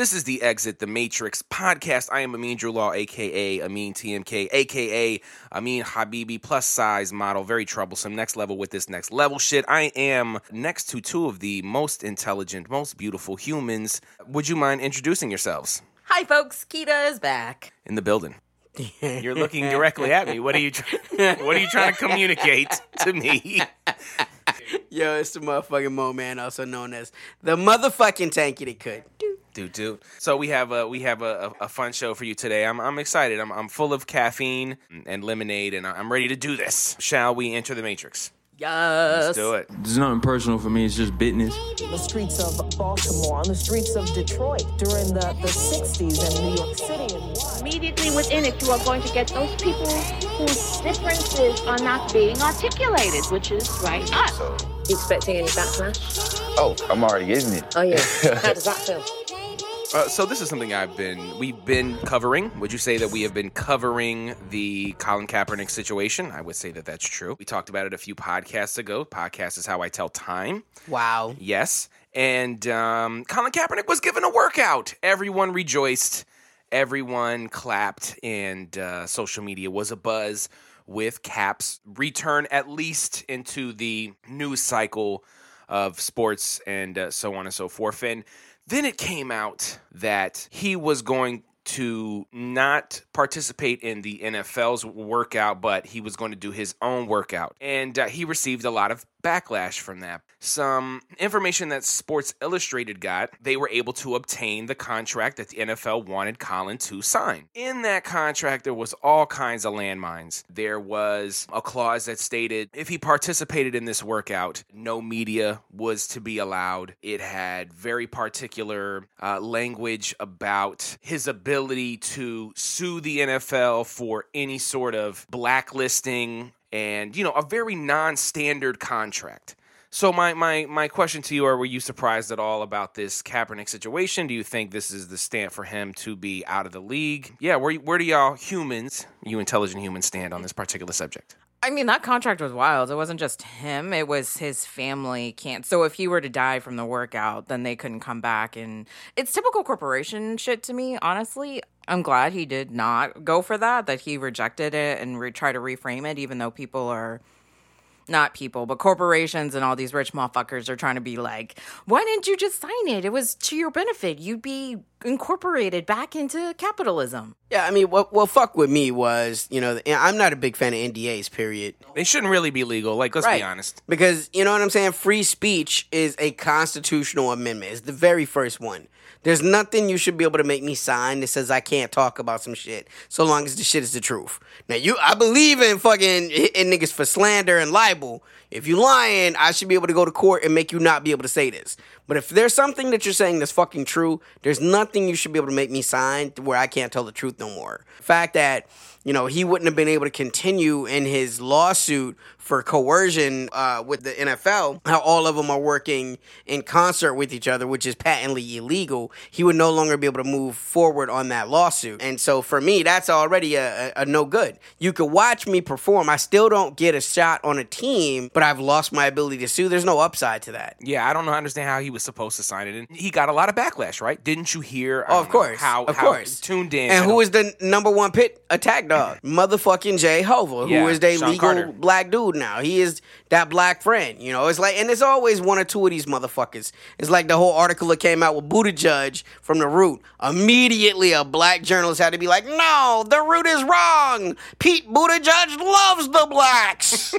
This is the Exit the Matrix podcast. I am Amin Drew Law, aka Amin TMK, aka Amin Habibi, plus size model, very troublesome. Next level with this next level shit. I am next to two of the most intelligent, most beautiful humans. Would you mind introducing yourselves Hi, folks. Kita is back. in the building? You're looking directly at me. What are you? Try- what are you trying to communicate to me? Yo, it's the motherfucking Mo Man, also known as the motherfucking tanky that could. Dude, dude. So we have a we have a, a, a fun show for you today. I'm I'm excited. I'm I'm full of caffeine and lemonade, and I'm ready to do this. Shall we enter the matrix? Yes. Let's do it. It's nothing personal for me. It's just business. the streets of Baltimore, on the streets of Detroit during the, the 60s and New York City. And immediately within it, you are going to get those people whose differences are not being articulated, which is right us. You expecting any backlash? Oh, I'm already getting it. Oh yeah. How does that feel? Uh, so this is something I've been we've been covering. Would you say that we have been covering the Colin Kaepernick situation? I would say that that's true. We talked about it a few podcasts ago. Podcast is how I tell time. Wow. Yes. And um, Colin Kaepernick was given a workout. Everyone rejoiced. Everyone clapped. And uh, social media was a buzz with Cap's return, at least into the news cycle of sports and uh, so on and so forth. And then it came out that he was going to not participate in the NFL's workout, but he was going to do his own workout. And uh, he received a lot of backlash from that. Some information that Sports Illustrated got, they were able to obtain the contract that the NFL wanted Colin to sign. In that contract, there was all kinds of landmines. There was a clause that stated if he participated in this workout, no media was to be allowed. It had very particular uh, language about his ability to sue the NFL for any sort of blacklisting and you know a very non-standard contract. So my my my question to you are: Were you surprised at all about this Kaepernick situation? Do you think this is the stamp for him to be out of the league? Yeah, where where do y'all humans, you intelligent humans, stand on this particular subject? I mean, that contract was wild. It wasn't just him, it was his family can't. So if he were to die from the workout, then they couldn't come back. And it's typical corporation shit to me, honestly. I'm glad he did not go for that, that he rejected it and re- try to reframe it, even though people are not people, but corporations and all these rich motherfuckers are trying to be like, why didn't you just sign it? It was to your benefit. You'd be incorporated back into capitalism. Yeah, I mean, what what fuck with me was, you know, I'm not a big fan of NDAs. Period. They shouldn't really be legal. Like, let's be honest. Because you know what I'm saying. Free speech is a constitutional amendment. It's the very first one. There's nothing you should be able to make me sign that says I can't talk about some shit so long as the shit is the truth. Now you, I believe in fucking in niggas for slander and libel. If you lying, I should be able to go to court and make you not be able to say this. But if there's something that you're saying that's fucking true, there's nothing you should be able to make me sign where I can't tell the truth no more. The fact that you know he wouldn't have been able to continue in his lawsuit for coercion uh, with the NFL, how all of them are working in concert with each other, which is patently illegal. He would no longer be able to move forward on that lawsuit, and so for me, that's already a, a, a no good. You could watch me perform. I still don't get a shot on a team, but I've lost my ability to sue. There's no upside to that. Yeah, I don't know. understand how he was supposed to sign it, and he got a lot of backlash, right? Didn't you hear? Oh, of know, course. how of how course. tuned in, And who is the number one pit attack dog? Motherfucking Jay Hova, Yeah, who is Shawn legal Carter. black dude now. He is that black friend. You know, it's like, and there's always one or two of these motherfuckers. It's like the whole article that came out with Buttigieg from the Root. Immediately, a black journalist had to be like, "No, the Root is wrong. Pete Buttigieg loves the blacks."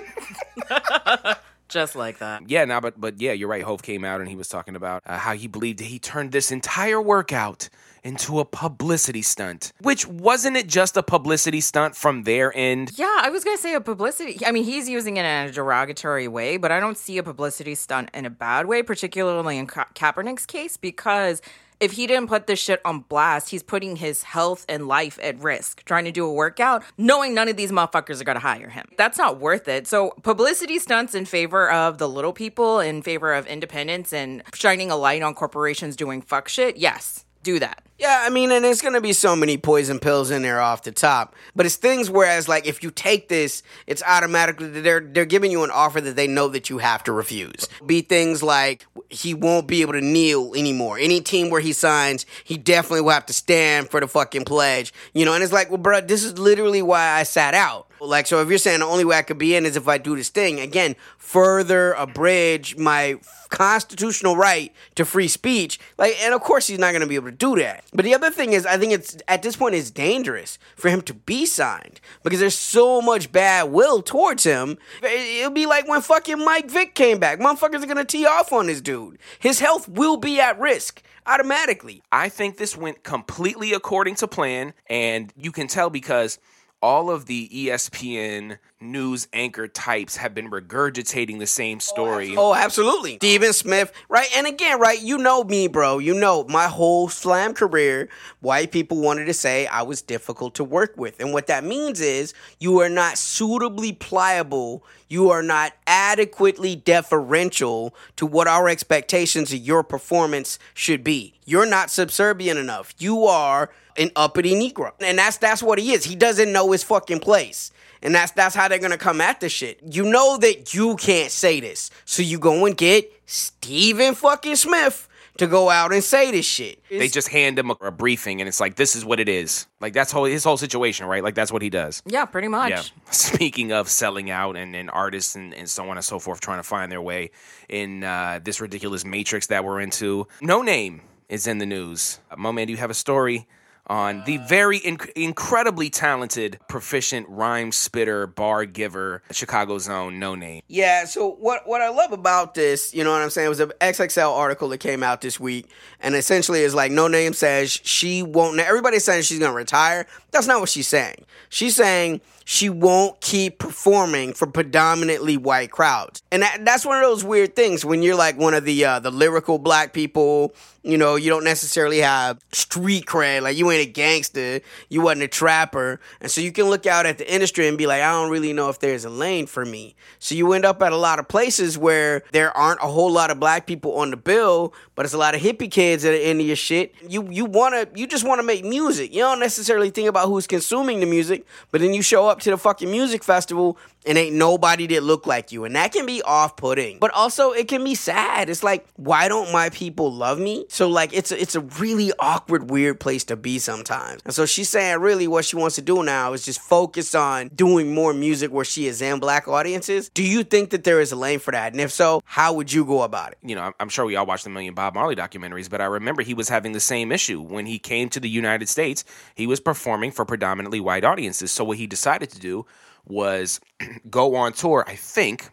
Just like that. Yeah, now, but but yeah, you're right. Hove came out and he was talking about uh, how he believed he turned this entire workout into a publicity stunt. Which wasn't it just a publicity stunt from their end? Yeah, I was gonna say a publicity. I mean, he's using it in a derogatory way, but I don't see a publicity stunt in a bad way, particularly in Ka- Kaepernick's case, because if he didn't put this shit on blast, he's putting his health and life at risk trying to do a workout, knowing none of these motherfuckers are gonna hire him. That's not worth it. So, publicity stunts in favor of the little people, in favor of independence and shining a light on corporations doing fuck shit, yes, do that. Yeah, I mean, and there's gonna be so many poison pills in there off the top, but it's things whereas like if you take this, it's automatically they're they're giving you an offer that they know that you have to refuse. Be things like he won't be able to kneel anymore. Any team where he signs, he definitely will have to stand for the fucking pledge. You know, and it's like, well, bro, this is literally why I sat out. Like, so if you're saying the only way I could be in is if I do this thing, again, further abridge my constitutional right to free speech. Like, and of course he's not going to be able to do that. But the other thing is, I think it's at this point it's dangerous for him to be signed because there's so much bad will towards him. It'll be like when fucking Mike Vick came back. Motherfuckers are to tee off on this dude. His health will be at risk automatically. I think this went completely according to plan, and you can tell because all of the ESPN news anchor types have been regurgitating the same oh, story. Oh, absolutely. Stephen Smith, right? And again, right, you know me, bro. You know my whole slam career, white people wanted to say I was difficult to work with. And what that means is you are not suitably pliable, you are not adequately deferential to what our expectations of your performance should be. You're not subservient enough. You are an uppity Negro. And that's that's what he is. He doesn't know his fucking place. And that's that's how they're gonna come at this shit. You know that you can't say this. So you go and get Stephen fucking Smith to go out and say this shit. They just hand him a, a briefing, and it's like, this is what it is. Like, that's whole, his whole situation, right? Like, that's what he does. Yeah, pretty much. Yeah. Speaking of selling out and, and artists and, and so on and so forth trying to find their way in uh, this ridiculous matrix that we're into, Noname is in the news. Uh, Mo Man, do you have a story on the very inc- incredibly talented, proficient rhyme spitter, bar giver, Chicago's own Noname? Yeah, so what what I love about this, you know what I'm saying, was an XXL article that came out this week, and essentially is like Noname says she won't. Everybody's saying she's gonna retire. That's not what she's saying. She's saying she won't keep performing for predominantly white crowds, and that, that's one of those weird things when you're like one of the uh, the lyrical black people. You know, you don't necessarily have street cred. Like you ain't a gangster, you wasn't a trapper, and so you can look out at the industry and be like, I don't really know if there's a lane for me. So you end up at a lot of places where there aren't a whole lot of black people on the bill, but it's a lot of hippie kids that are into your shit. You you wanna you just wanna make music. You don't necessarily think about who's consuming the music, but then you show up to the fucking music festival and ain't nobody that look like you. And that can be off-putting. But also it can be sad. It's like, why don't my people love me? So like it's a, it's a really awkward, weird place to be sometimes. And so she's saying really what she wants to do now is just focus on doing more music where she is in black audiences. Do you think that there is a lane for that? And if so, how would you go about it? you know, I'm- sure we all watched the Million Bob Marley documentaries, but I remember he was having the same issue when he came to the United States. He was performing for predominantly white audiences. So what he decided to do was go on tour. I think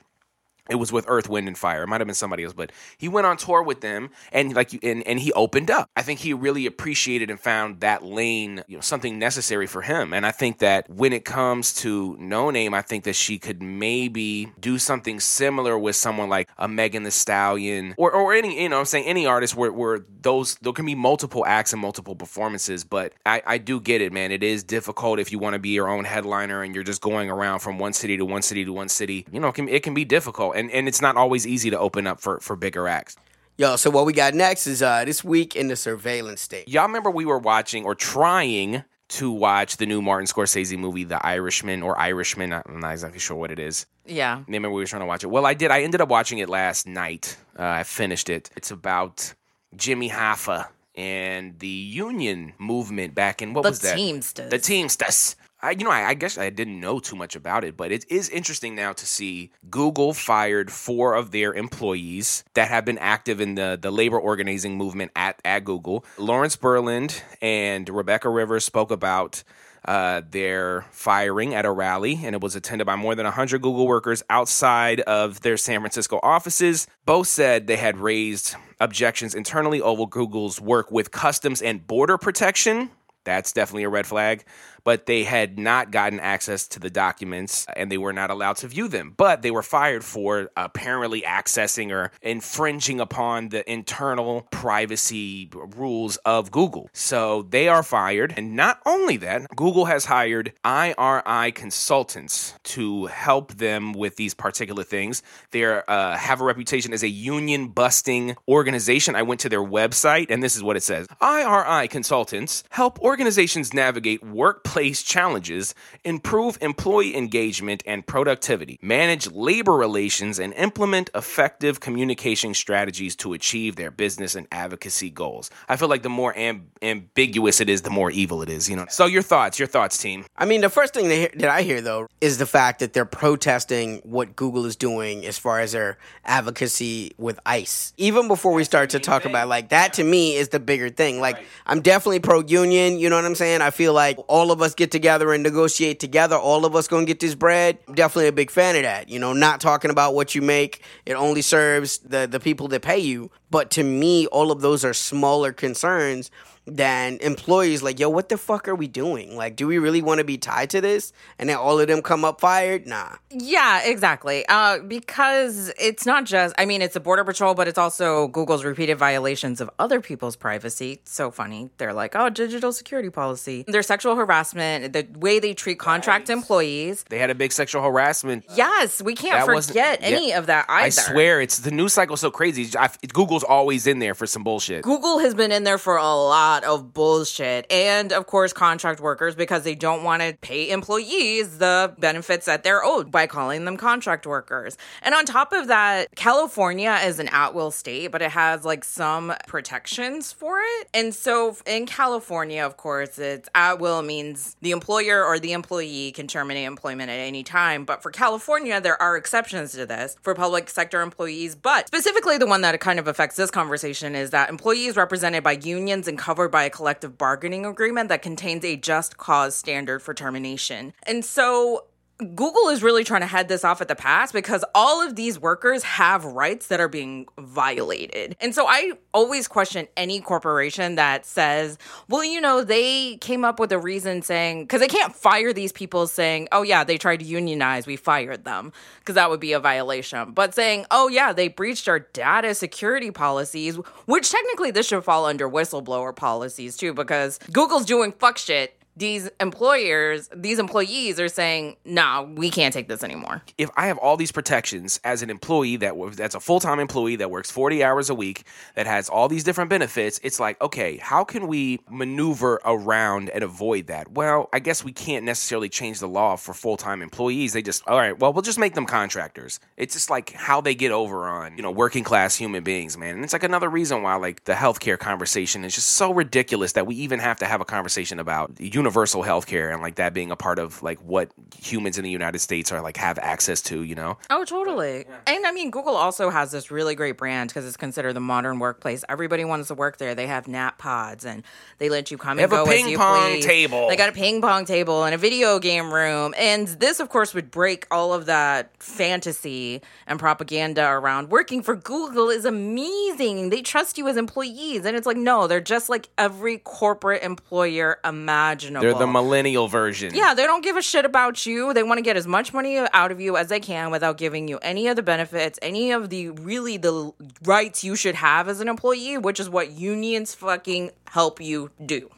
it was with Earth, Wind, and Fire. It might have been somebody else, but he went on tour with them, and like, and and he opened up. I think he really appreciated and found that lane, you know, something necessary for him. And I think that when it comes to Noname, I think that she could maybe do something similar with someone like a Megan Thee Stallion, or or any, you know, I'm saying any artist where where those there can be multiple acts and multiple performances. But I I do get it, man. It is difficult if you want to be your own headliner and you're just going around from one city to one city to one city. You know, it can, it can be difficult, and and it's not always easy to open up for for bigger acts. Yo, so what we got next is uh this week in the surveillance state. Y'all remember we were watching or trying to watch the new Martin Scorsese movie, The Irishman or Irishman. I'm not exactly sure what it is. Yeah. Remember we were trying to watch it. Well, I did. I ended up watching it last night. Uh, I finished it. It's about Jimmy Hoffa and the union movement back in what The was that? Teamsters. The Teamsters. I, you know, I, I guess I didn't know too much about it, but it is interesting now to see Google fired four of their employees that have been active in the, the labor organizing movement at, at Google. Laurence Berland and Rebecca Rivers spoke about uh, their firing at a rally, and it was attended by more than 100 Google workers outside of their San Francisco offices. Both said they had raised objections internally over Google's work with customs and border protection. That's definitely a red flag. But they had not gotten access to the documents and they were not allowed to view them. But they were fired for apparently accessing or infringing upon the internal privacy rules of Google. So they are fired. And not only that, Google has hired IRI consultants to help them with these particular things. They uh, have a reputation as a union busting organization. I went to their website and this is what it says IRI consultants help organizations navigate workplace challenges, improve employee engagement and productivity, manage labor relations, and implement effective communication strategies to achieve their business and advocacy goals. I feel like the more amb- ambiguous it is, the more evil it is, you know. So your thoughts, your thoughts, team. I mean, the first thing that I hear though is the fact that they're protesting what Google is doing as far as their advocacy with ICE. Even before we start to talk about like that, to me is the bigger thing. Like I'm definitely pro union. You know what I'm saying? I feel like all of us get together and negotiate together. All of us gonna get this bread. I'm definitely a big fan of that. You know, not talking about what you make. It only serves the the people that pay you. But to me, all of those are smaller concerns than employees like, yo, what the fuck are we doing? Like, do we really want to be tied to this? And then all of them come up fired? Nah. Yeah, exactly. Uh, because it's not just, I mean, it's a border patrol, but it's also Google's repeated violations of other people's privacy. So funny. They're like, oh, digital security policy. Their sexual harassment, the way they treat contract employees. They had a big sexual harassment. Yes, we can't That forget any yeah. of that either. I swear, it's the news cycle's so crazy. I, Google's always in there for some bullshit. Google has been in there for a lot of bullshit. And of course, contract workers because they don't want to pay employees the benefits that they're owed by calling them contract workers. And on top of that, California is an at will state, but it has like some protections for it. And so in California, of course, it's at will means the employer or the employee can terminate employment at any time. But for California, there are exceptions to this for public sector employees. But specifically, the one that kind of affects this conversation is that employees represented by unions and covered by a collective bargaining agreement that contains a just cause standard for termination. And so Google is really trying to head this off at the pass because all of these workers have rights that are being violated. And so I always question any corporation that says, well, you know, they came up with a reason saying, because they can't fire these people saying, oh, yeah, they tried to unionize, we fired them, because that would be a violation. But saying, oh, yeah, they breached our data security policies, which technically this should fall under whistleblower policies too, because Google's doing fuck shit these employers, these employees are saying, "No, we can't take this anymore." if I have all these protections as an employee that that's a full time employee that works 40 hours a week, that has all these different benefits, it's like, okay, how can we maneuver around and avoid that? Well, I guess we can't necessarily change the law for full time employees. They just, all right, well, we'll just make them contractors. It's just like how they get over on, you know, working class human beings, man. And it's like another reason why, like, the healthcare conversation is just so ridiculous that we even have to have a conversation about universal healthcare and like that being a part of like what humans in the United States are like have access to, you know? Oh, totally. And I mean, Google also has this really great brand because it's considered the modern workplace. Everybody wants to work there. They have nap pods and they let you come They and have a go as ping you pong please. table. They got a ping pong table and a video game room. And this, of course, would break all of that fantasy and propaganda around working for Google is amazing. They trust you as employees. And it's like, no, they're just like every corporate employer imaginable. They're the millennial version. Yeah, they don't give a shit about you. They want to get as much money out of you as they can without giving you any of the benefits, any of the really the rights you should have as an employee, which is what unions fucking help you do.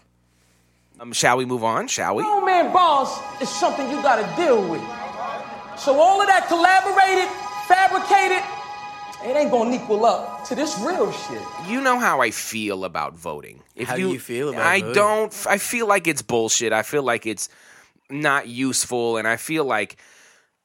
Um, shall we move on? Shall we? Grown man boss is something you gotta deal with. So all of that collaborated, fabricated, it ain't gonna equal up to this real shit. You know how I feel about voting. If How do you feel about it? I voting? don't. I feel like it's bullshit. I feel like it's not useful, and I feel like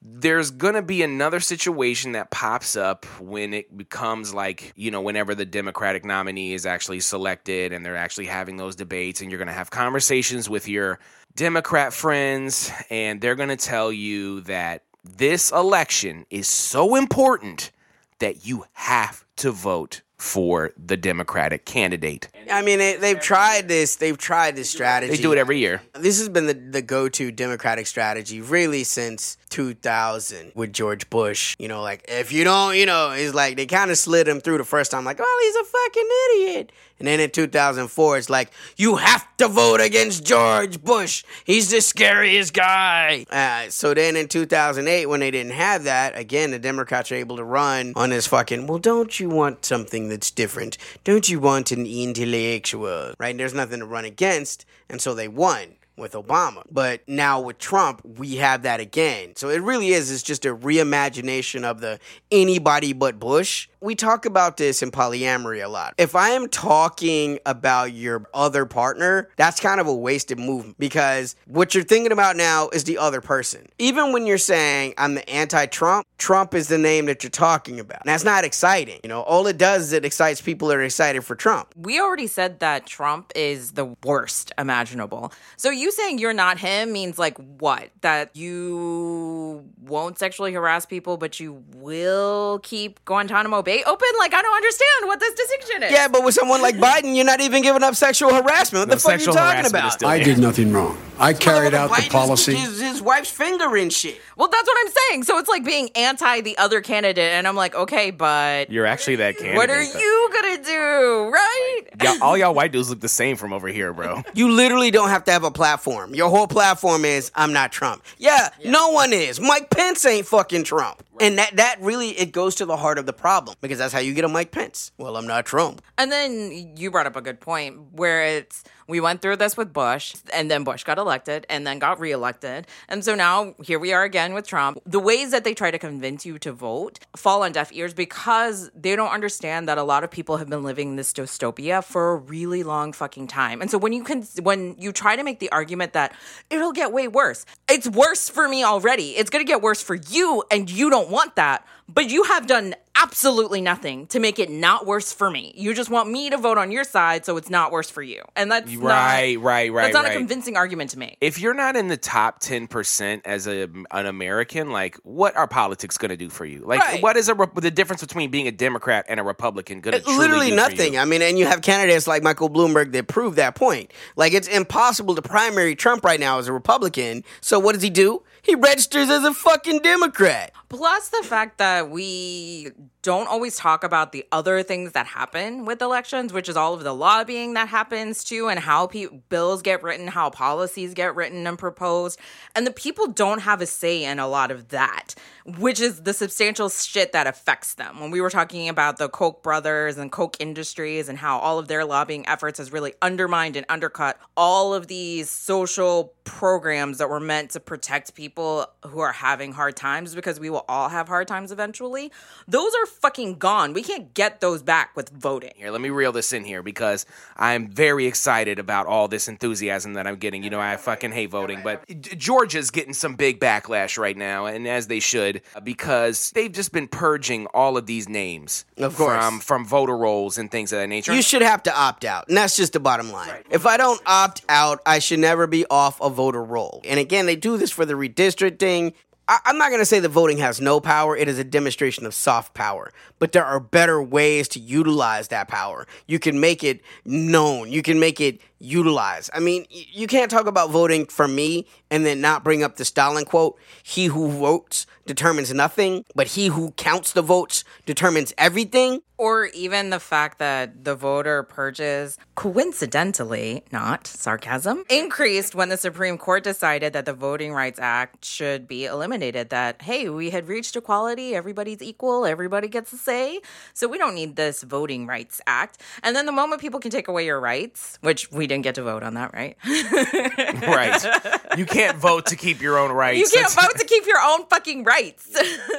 there's gonna be another situation that pops up when it becomes like you know whenever the democratic nominee is actually selected and they're actually having those debates and you're gonna have conversations with your democrat friends and they're gonna tell you that this election is so important that you have to vote for the democratic candidate I mean, they, they've tried this. They've tried this strategy. they do it every year This has been the, the go to Democratic strategy really since 2000 with George Bush. You know, like if you don't, you know, it's like they kind of slid him through the first time, like, oh, he's a fucking idiot. And then in 2004, it's like, you have to vote against George Bush. He's the scariest guy. Uh, so then in 2008, when they didn't have that, again, the Democrats are able to run on this fucking, well, don't you want something that's different? Don't you want an intellectual? Right? There's nothing to run against. And so they won with Obama. But now with Trump, we have that again. So it really is, it's just a reimagination of the anybody but Bush. We talk about this in polyamory a lot. If I am talking about your other partner, that's kind of a wasted move because what you're thinking about now is the other person. Even when you're saying I'm the anti Trump, Trump is the name that you're talking about. And that's not exciting. You know, all it does is it excites people that are excited for Trump. We already said that Trump is the worst imaginable. So you saying you're not him means like what? That you won't sexually harass people, but you will keep Guantanamo Bay open? Like I don't understand what this distinction is. Yeah, but with someone like Biden, you're not even giving up sexual harassment. What No, the fuck are you talking about? I did nothing wrong. I carried out the policy. His, his wife's finger in shit. Well, that's what I'm saying. So it's like being anti the other candidate, and I'm like, okay, but You're actually that candidate. what are though. you gonna do, right? Y'all, all y'all white dudes look the same from over here, bro. You literally don't have to have a platform. Your whole platform is I'm not Trump. Yeah, no one is. Mike Pence ain't fucking Trump. And that that really it goes to the heart of the problem because that's how you get a Mike Pence. Well, I'm not Trump. And then you brought up a good point where it's we went through this with Bush, and then Bush got elected, and then got reelected, and so now here we are again with Trump. The ways that they try to convince you to vote fall on deaf ears because they don't understand that a lot of people have been living in this dystopia for a really long fucking time. And so when you can, when you try to make the argument that it'll get way worse, it's worse for me already. It's gonna get worse for you, and you don't want that. But you have done absolutely nothing to make it not worse for me. You just want me to vote on your side so it's not worse for you. And that's not- Right, right, right, That's not right. a convincing argument to me. if you're not in the top 10% as a, an American, like, what are politics going to do for you? Like, Right. what is a, re- the difference between being a Democrat and a Republican going uh, to Literally do for nothing. you? I mean, and you have candidates like Michael Bloomberg that prove that point. Like it's impossible to primary Trump right now as a Republican. So what does he do? He registers as a fucking Democrat. Plus the fact that we don't always talk about the other things that happen with elections, which is all of the lobbying that happens too, and how pe- bills get written, how policies get written and proposed. And the people don't have a say in a lot of that, which is the substantial shit that affects them. When we were talking about the Koch brothers and Koch industries and how all of their lobbying efforts has really undermined and undercut all of these social programs that were meant to protect people who are having hard times because we will all have hard times eventually. Those are fucking gone. We can't get those back with voting. Here, let me reel this in here because I'm very excited about all this enthusiasm that I'm getting. You know, I fucking hate voting, but Georgia's getting some big backlash right now, and as they should, because they've just been purging all of these names Of course. from from voter rolls and things of that nature. You should have to opt out. And that's just the bottom line. If I don't opt out, I should never be off a voter roll. And again, they do this for the redistricting. I- I'm not going to say that voting has no power. It is a demonstration of soft power. But there are better ways to utilize that power. You can make it known. You can make it utilized. I mean, you can't talk about voting for me and then not bring up the Stalin quote He who votes determines nothing, but he who counts the votes determines everything. Or even the fact that the voter purges, coincidentally, not sarcasm, increased when the Supreme Court decided that the Voting Rights Act should be eliminated. That, hey, we had reached equality, everybody's equal, everybody gets a say, so we don't need this Voting Rights Act. And then the moment people can take away your rights, which we didn't get to vote on that, right? right. You can't vote to keep your own rights. you can't That's- vote to keep your own fucking rights.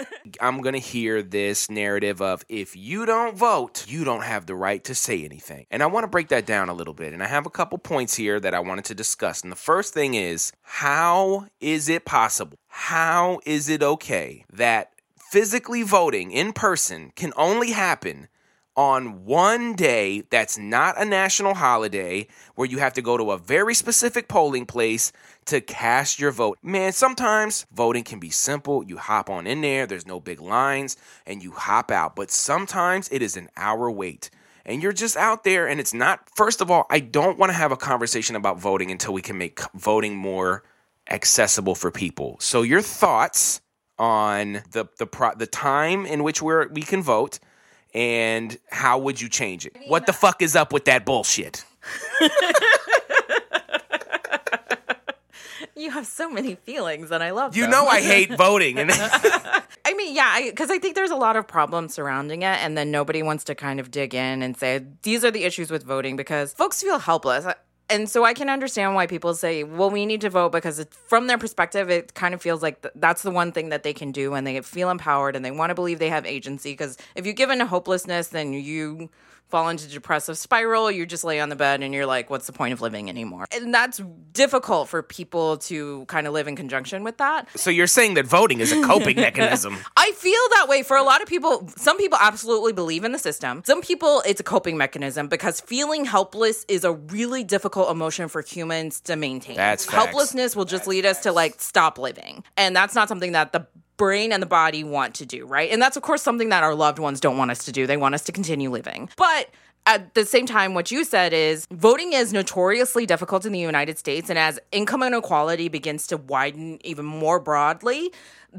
I'm going to hear this narrative of if you don't vote, you don't have the right to say anything. And I want to break that down a little bit. And I have a couple points here that I wanted to discuss. And the first thing is how is it possible? How is it okay that physically voting in person can only happen on one day that's not a national holiday where you have to go to a very specific polling place to cast your vote. Man, sometimes voting can be simple. You hop on in there, there's no big lines, and you hop out. But sometimes it is an hour wait. And you're just out there, and it's not. First of all, I don't want to have a conversation about voting until we can make voting more accessible for people. So, your thoughts on the the pro- the time in which we're we can vote, and how would you change it? What the fuck is up with that bullshit? You have so many feelings, and I love You them. know I hate voting, and I mean, yeah, because I, think there's a lot of problems surrounding it, and then nobody wants to kind of dig in and say these are the issues with voting because folks feel helpless. And so I can understand why people say, well, we need to vote because from their perspective, it kind of feels like th- that's the one thing that they can do and they feel empowered and they want to believe they have agency. Because if you give in to hopelessness, then you fall into depressive spiral you just lay on the bed and you're like what's the point of living anymore and that's difficult for people to kind of live in conjunction with that so you're saying that voting is a coping mechanism. I feel that way for a lot of people. Some people absolutely believe in the system. Some people, it's a coping mechanism because feeling helpless is a really difficult emotion for humans to maintain. That's facts. Helplessness will just lead us to like stop living. And that's not something that the brain and the body want to do, right? And that's, of course, something that our loved ones don't want us to do. They want us to continue living. But at the same time, what you said is voting is notoriously difficult in the United States. And as income inequality begins to widen even more broadly,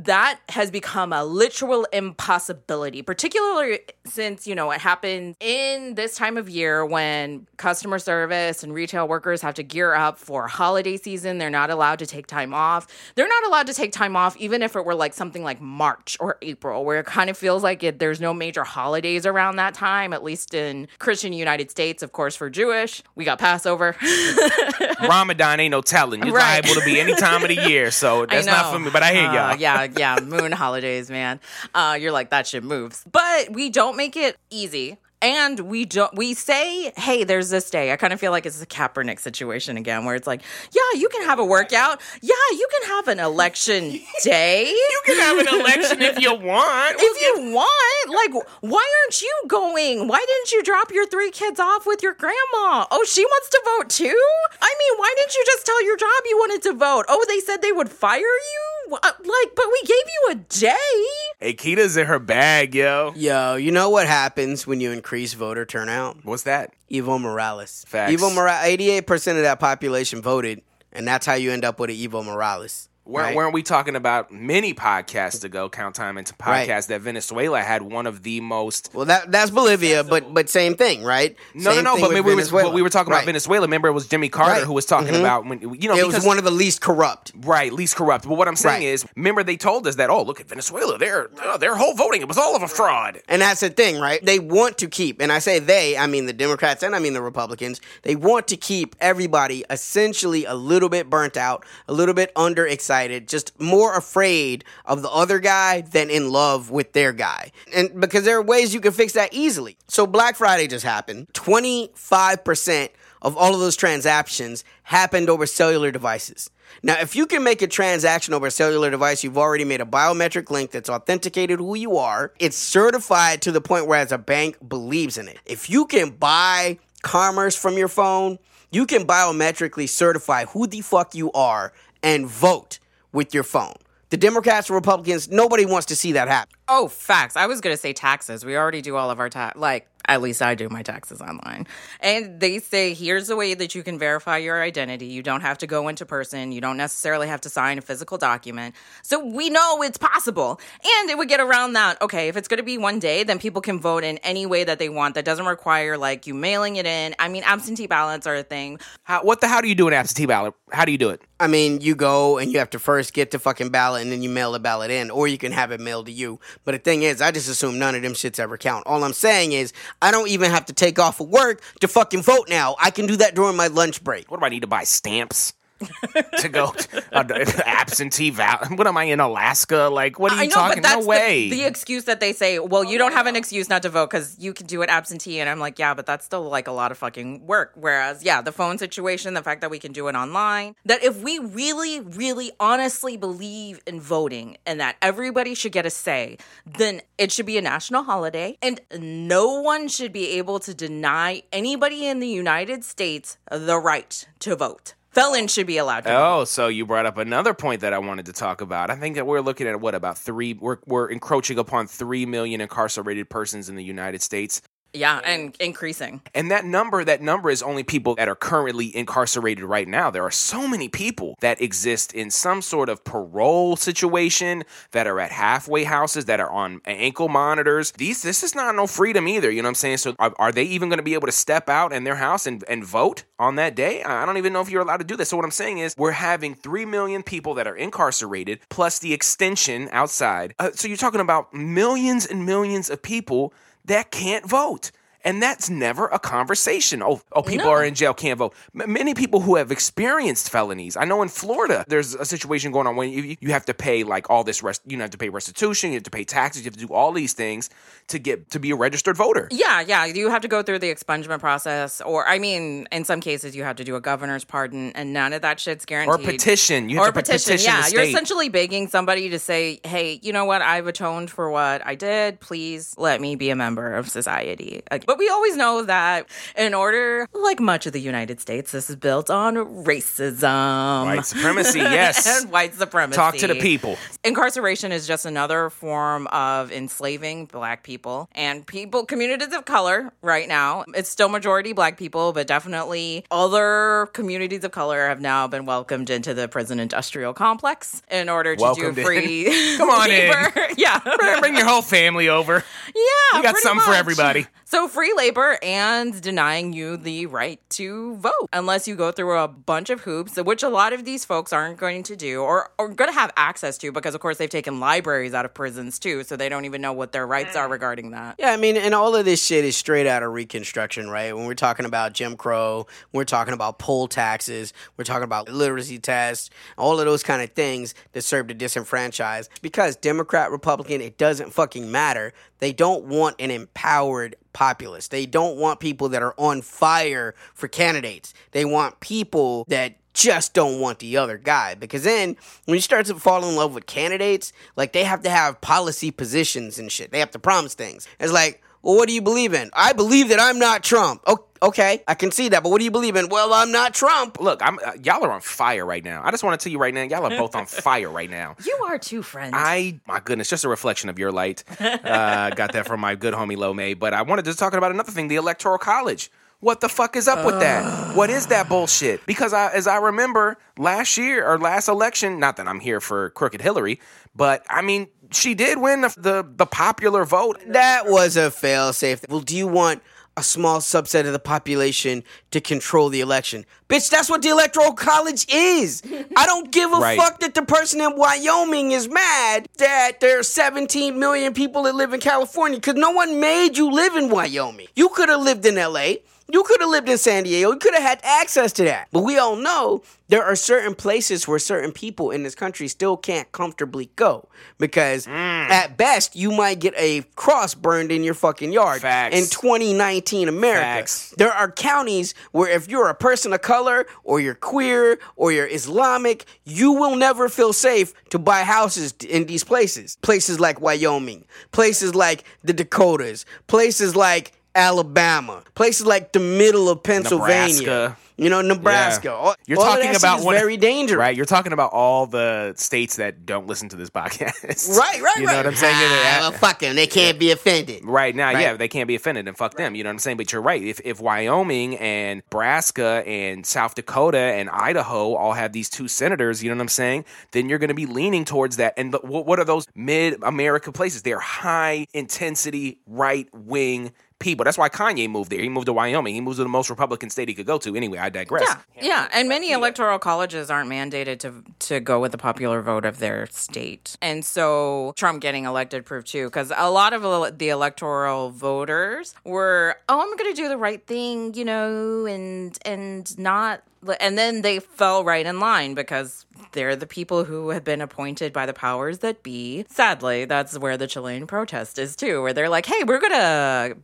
that has become a literal impossibility, particularly since, you know, it happened in this time of year when customer service and retail workers have to gear up for holiday season. They're not allowed to take time off. They're not allowed to take time off, even if it were like something like March or April, where it kind of feels like it, there's no major holidays around that time, at least in Christian United States. Of course, for Jewish, we got Passover. Ramadan ain't no telling. It's Right. liable to be any time of the year, so that's not for me. But I hear Uh, y'all. yeah, yeah, moon holidays, man. Uh, you're like that shit moves, but we don't make it easy. And we don't. We say, "Hey, there's this day." I kind of feel like it's a Kaepernick situation again, where it's like, "Yeah, you can have a workout. Yeah, you can have an election day. You can have an election if you want. if you want. Like, why aren't you going? Why didn't you drop your three kids off with your grandma? Oh, she wants to vote too. I mean, why didn't you just tell your job you wanted to vote? Oh, they said they would fire you. Wha- Like, but we gave you a day. Hey, Kita's in her bag, yo. Yo, you know what happens when you increase voter turnout? What's that? Evo Morales. Facts. Evo Morales. Eighty-eight percent of that population voted, and that's how you end up with an Evo Morales. Weren't, right? weren't we talking about many podcasts ago, Count Time into Right. that Venezuela had one of the most. Well, that that's Bolivia, but but same thing, right? No, Same no, no. But maybe we, was, Venezuela. but we were talking about Right. Venezuela. Remember, it was Jimmy Carter who was talking Mhm. about when you know It because was one of the least corrupt. right least corrupt. But what I'm saying is, remember they told us that oh look at Venezuela, their uh, their whole voting it was all of a fraud. And that's the thing, right? They want to keep, and I say they, I mean the Democrats and I mean the Republicans, they want to keep everybody essentially a little bit burnt out, a little bit underexcited, just more afraid of the other guy than in love with their guy. And because there are ways you can fix that easily. So Black Friday just happened. 25% of all of those transactions happened over cellular devices. Now, if you can make a transaction over a cellular device, you've already made a biometric link that's authenticated who you are. It's certified to the point where as a bank believes in it. If you can buy commerce from your phone, you can biometrically certify who the fuck you are and vote with your phone. The Democrats and Republicans, nobody wants to see that happen. Oh, facts. I was gonna say taxes. We already do all of our tax. Like, at least I do my taxes online. And they say here's the way that you can verify your identity. You don't have to go into person. You don't necessarily have to sign a physical document. So we know it's possible. And it would get around that. Okay, if it's gonna be one day, then people can vote in any way that they want. That doesn't require like you mailing it in. I mean, absentee ballots are a thing. How, what the how do you do an absentee ballot? How do you do it? I mean, you go and you have to first get the fucking ballot and then you mail the ballot in, or you can have it mailed to you. But the thing is, I just assume none of them shits ever count. All I'm saying is, I don't even have to take off of work to fucking vote now. I can do that during my lunch break. What do I need to buy stamps? to go absentee ballot. What am I in Alaska? Like, what are you I know, talking? but that's no way. The, the excuse that they say, well, you don't have an excuse not to vote because you can do it absentee. And I'm like, yeah, but that's still like a lot of fucking work. Whereas, yeah, the phone situation, the fact that we can do it online, that if we really, really honestly believe in voting and that everybody should get a say, then it should be a national holiday and no one should be able to deny anybody in the United States the right to vote. Felons should be allowed to vote. Oh, so you brought up another point that I wanted to talk about. I think that we're looking at what about three? We're we're encroaching upon three million incarcerated persons in the United States. Yeah, and increasing. And that number, that number is only people that are currently incarcerated right now. There are so many people that exist in some sort of parole situation that are at halfway houses that are on ankle monitors. These, this is not no freedom either. You know what I'm saying? So are, are they even going to be able to step out in their house and, and vote on that day? I don't even know if you're allowed to do this. So what I'm saying is we're having 3 million people that are incarcerated plus the extension outside. Uh, so you're talking about millions and millions of people that can't vote. And that's never a conversation. Oh, oh, people No. are in jail, can't vote. M- many people who have experienced felonies. I know in Florida, there's a situation going on when you, you have to pay like all this rest. You have to pay restitution, you have to pay taxes, you have to do all these things to get to be a registered voter. Yeah, yeah. You have to go through the expungement process, or I mean, in some cases, you have to do a governor's pardon, and none of that shit's guaranteed. Or petition. You have or to petition. petition yeah, you're essentially begging somebody to say, "Hey, you know what? I've atoned for what I did. Please let me be a member of society." Like, But we always know that in order, like much of the United States, this is built on racism, White supremacy, yes. and white supremacy. Talk to the people. Incarceration is just another form of enslaving black people and people, communities of color right now. It's still majority black people, but definitely other communities of color have now been welcomed into the prison industrial complex in order to Welcomed do in. free. Come on in. yeah. Bring your whole family over. Yeah, We got something for everybody. So free labor and denying you the right to vote unless you go through a bunch of hoops, which a lot of these folks aren't going to do or are going to have access to because of course they've taken libraries out of prisons too, so they don't even know what their rights are mm. regarding that. Yeah, I mean, and all of this shit is straight out of Reconstruction, right? When we're talking about Jim Crow, we're talking about poll taxes, we're talking about literacy tests, all of those kind of things that serve to disenfranchise. Because Democrat, Republican, it doesn't fucking matter. They don't want an empowered populace. They don't want people that are on fire for candidates. They want people that just don't want the other guy because then when you start to fall in love with candidates like they have to have policy positions and shit they have to promise things it's like well what do you believe in i believe that i'm not trump okay i can see that but what do you believe in well i'm not trump Look, I'm uh, y'all are on fire right now. I just want to tell you right now, y'all are both on fire right now. You are too, friend. I, my goodness, just a reflection of your light. Uh, got that from my good homie Lo May. But I wanted to talk about another thing: the Electoral College. What the fuck is up with that? What is that bullshit? Because I, as I remember last year or last election, not that I'm here for crooked Hillary, but I mean, she did win the the, the popular vote. that was a fail-safe well do you want a small subset of the population to control the election? Bitch that's what the electoral college is. I don't give a Right. fuck that the person in wyoming is mad that there are 17 million people that live in california because no one made you live in wyoming. You could have lived in la you could have lived in San Diego. You could have had access to that. But we all know there are certain places where certain people in this country still can't comfortably go because mm. at best you might get a cross burned in your fucking yard Facts. in 2019 America. Facts. There are counties where if you're a person of color or you're queer or you're Islamic, you will never feel safe to buy houses in these places. Places like Wyoming, places like the Dakotas, places like Alabama, places like the middle of Pennsylvania. Nebraska. You know, Nebraska. Yeah. All- You're all talking that about one- very dangerous. Right, you're talking about all the states that don't listen to this podcast. Right, right, You right. know what I'm saying? Ah, well, fuck them. They can't be offended. Right now, Right. yeah, they can't be offended and fuck them. You know what I'm saying? But you're right. If if Wyoming and Nebraska and South Dakota and Idaho all have these two senators, you know what I'm saying? Then you're going to be leaning towards that. And the, what what are those mid America places? They're high intensity right wing people. That's why Kanye moved there. He moved to Wyoming. He moved to the most Republican state he could go to. Anyway, I digress. Yeah, yeah, and many electoral colleges aren't mandated to to go with the popular vote of their state, and so Trump getting elected proved too, because a lot of the electoral voters were, oh, I'm going to do the right thing, you know, and and not, and then they fell right in line because they're the people who have been appointed by the powers that be. Sadly, that's where the Chilean protest is too, where they're like, hey, we're gonna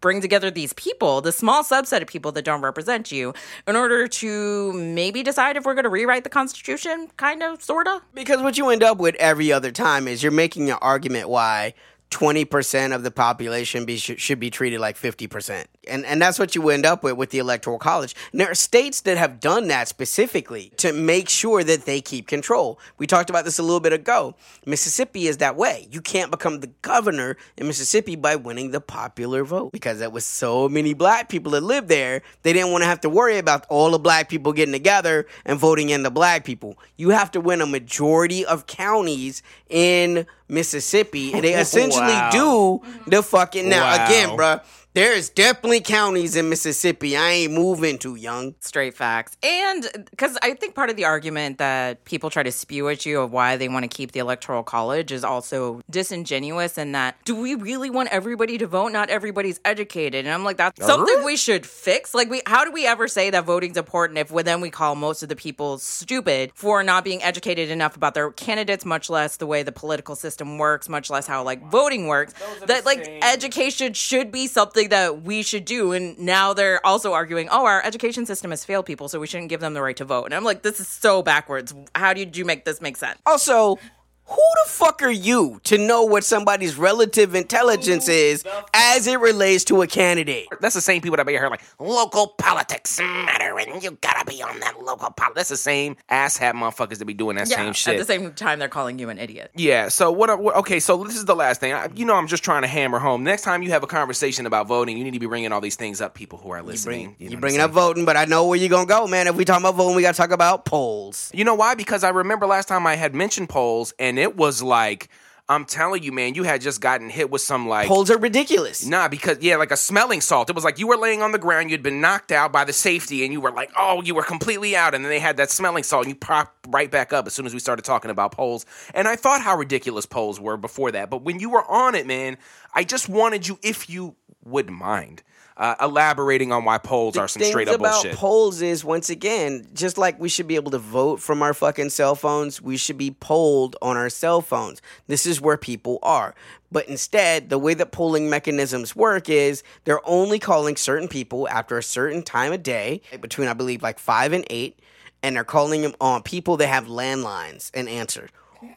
bring together these people, the small subset of people that don't represent you, in order to maybe decide if we're gonna rewrite the Constitution, kind of, sorta. Because what you end up with every other time is you're making an argument why 20% of the population be, should, should be treated like 50%. And, and that's what you end up with with the Electoral College. And there are states that have done that specifically to make sure that they keep control. We talked about this a little bit ago. Mississippi is that way. You can't become the governor in Mississippi by winning the popular vote because there was so many black people that lived there. They didn't want to have to worry about all the black people getting together and voting in the black people. You have to win a majority of counties in Mississippi, and they essentially Wow. do the fucking now Wow. again, bruh. There's definitely counties in Mississippi I ain't moving to, young. Straight facts. And because I think part of the argument that people try to spew at you of why they want to keep the Electoral College is also disingenuous in that do we really want everybody to vote? Not everybody's educated. And I'm like, that's something we should fix. Like, we how do we ever say that voting's important if we, then we call most of the people stupid for not being educated enough about their candidates, much less the way the political system works, much less how like voting works? That like education should be something that we should do. And now they're also arguing, oh, our education system has failed people, so we shouldn't give them the right to vote. And I'm like, this is so backwards. How did you make this make sense? Also, who the fuck are you to know what somebody's relative intelligence is as it relates to a candidate? That's the same people that be here like local politics matter, and you gotta be on that local politics. That's the same asshat motherfuckers that be doing that same shit. At the same time, they're calling you an idiot. Yeah. So what, what? Okay. So this is the last thing. I, you know, I'm just trying to hammer home. Next time you have a conversation about voting, you need to be bringing all these things up. People who are listening. You know what I'm bringing up voting, but I know where you're gonna go, man. If we talk about voting, we gotta talk about polls. You know why? Because I remember last time I had mentioned polls, and it was like, I'm telling you, man, you had just gotten hit with some like Polls are ridiculous. Nah, because yeah, like a smelling salt. It was like you were laying on the ground, you'd been knocked out by the safety, and you were like, oh, you were completely out. And then they had that smelling salt, and you pop right back up as soon as we started talking about polls. And I thought how ridiculous polls were before that, but when you were on it, man, I just wanted you, if you wouldn't mind, uh, elaborating on why polls are some straight up about bullshit. polls is once again just like we should be able to vote from our fucking cell phones we should be polled on our cell phones. This is where people are. But instead the way that polling mechanisms work is they're only calling certain people after a certain time of day between i believe like 5 and 8 and they're calling them on people that have landlines and answer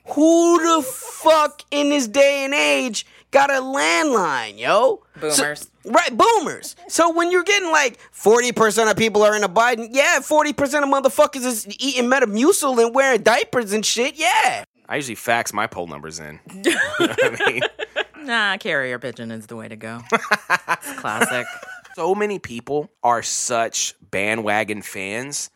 who the fuck in this day and age got a landline, yo? So- Boomers. right, boomers. So when you're getting like 40% of people are in a Biden, yeah, 40% of motherfuckers is eating Metamucil and wearing diapers and shit, yeah. I usually fax my poll numbers in. you know I mean? Nah, carrier pigeon is the way to go. It's classic. so many people are such bandwagon fans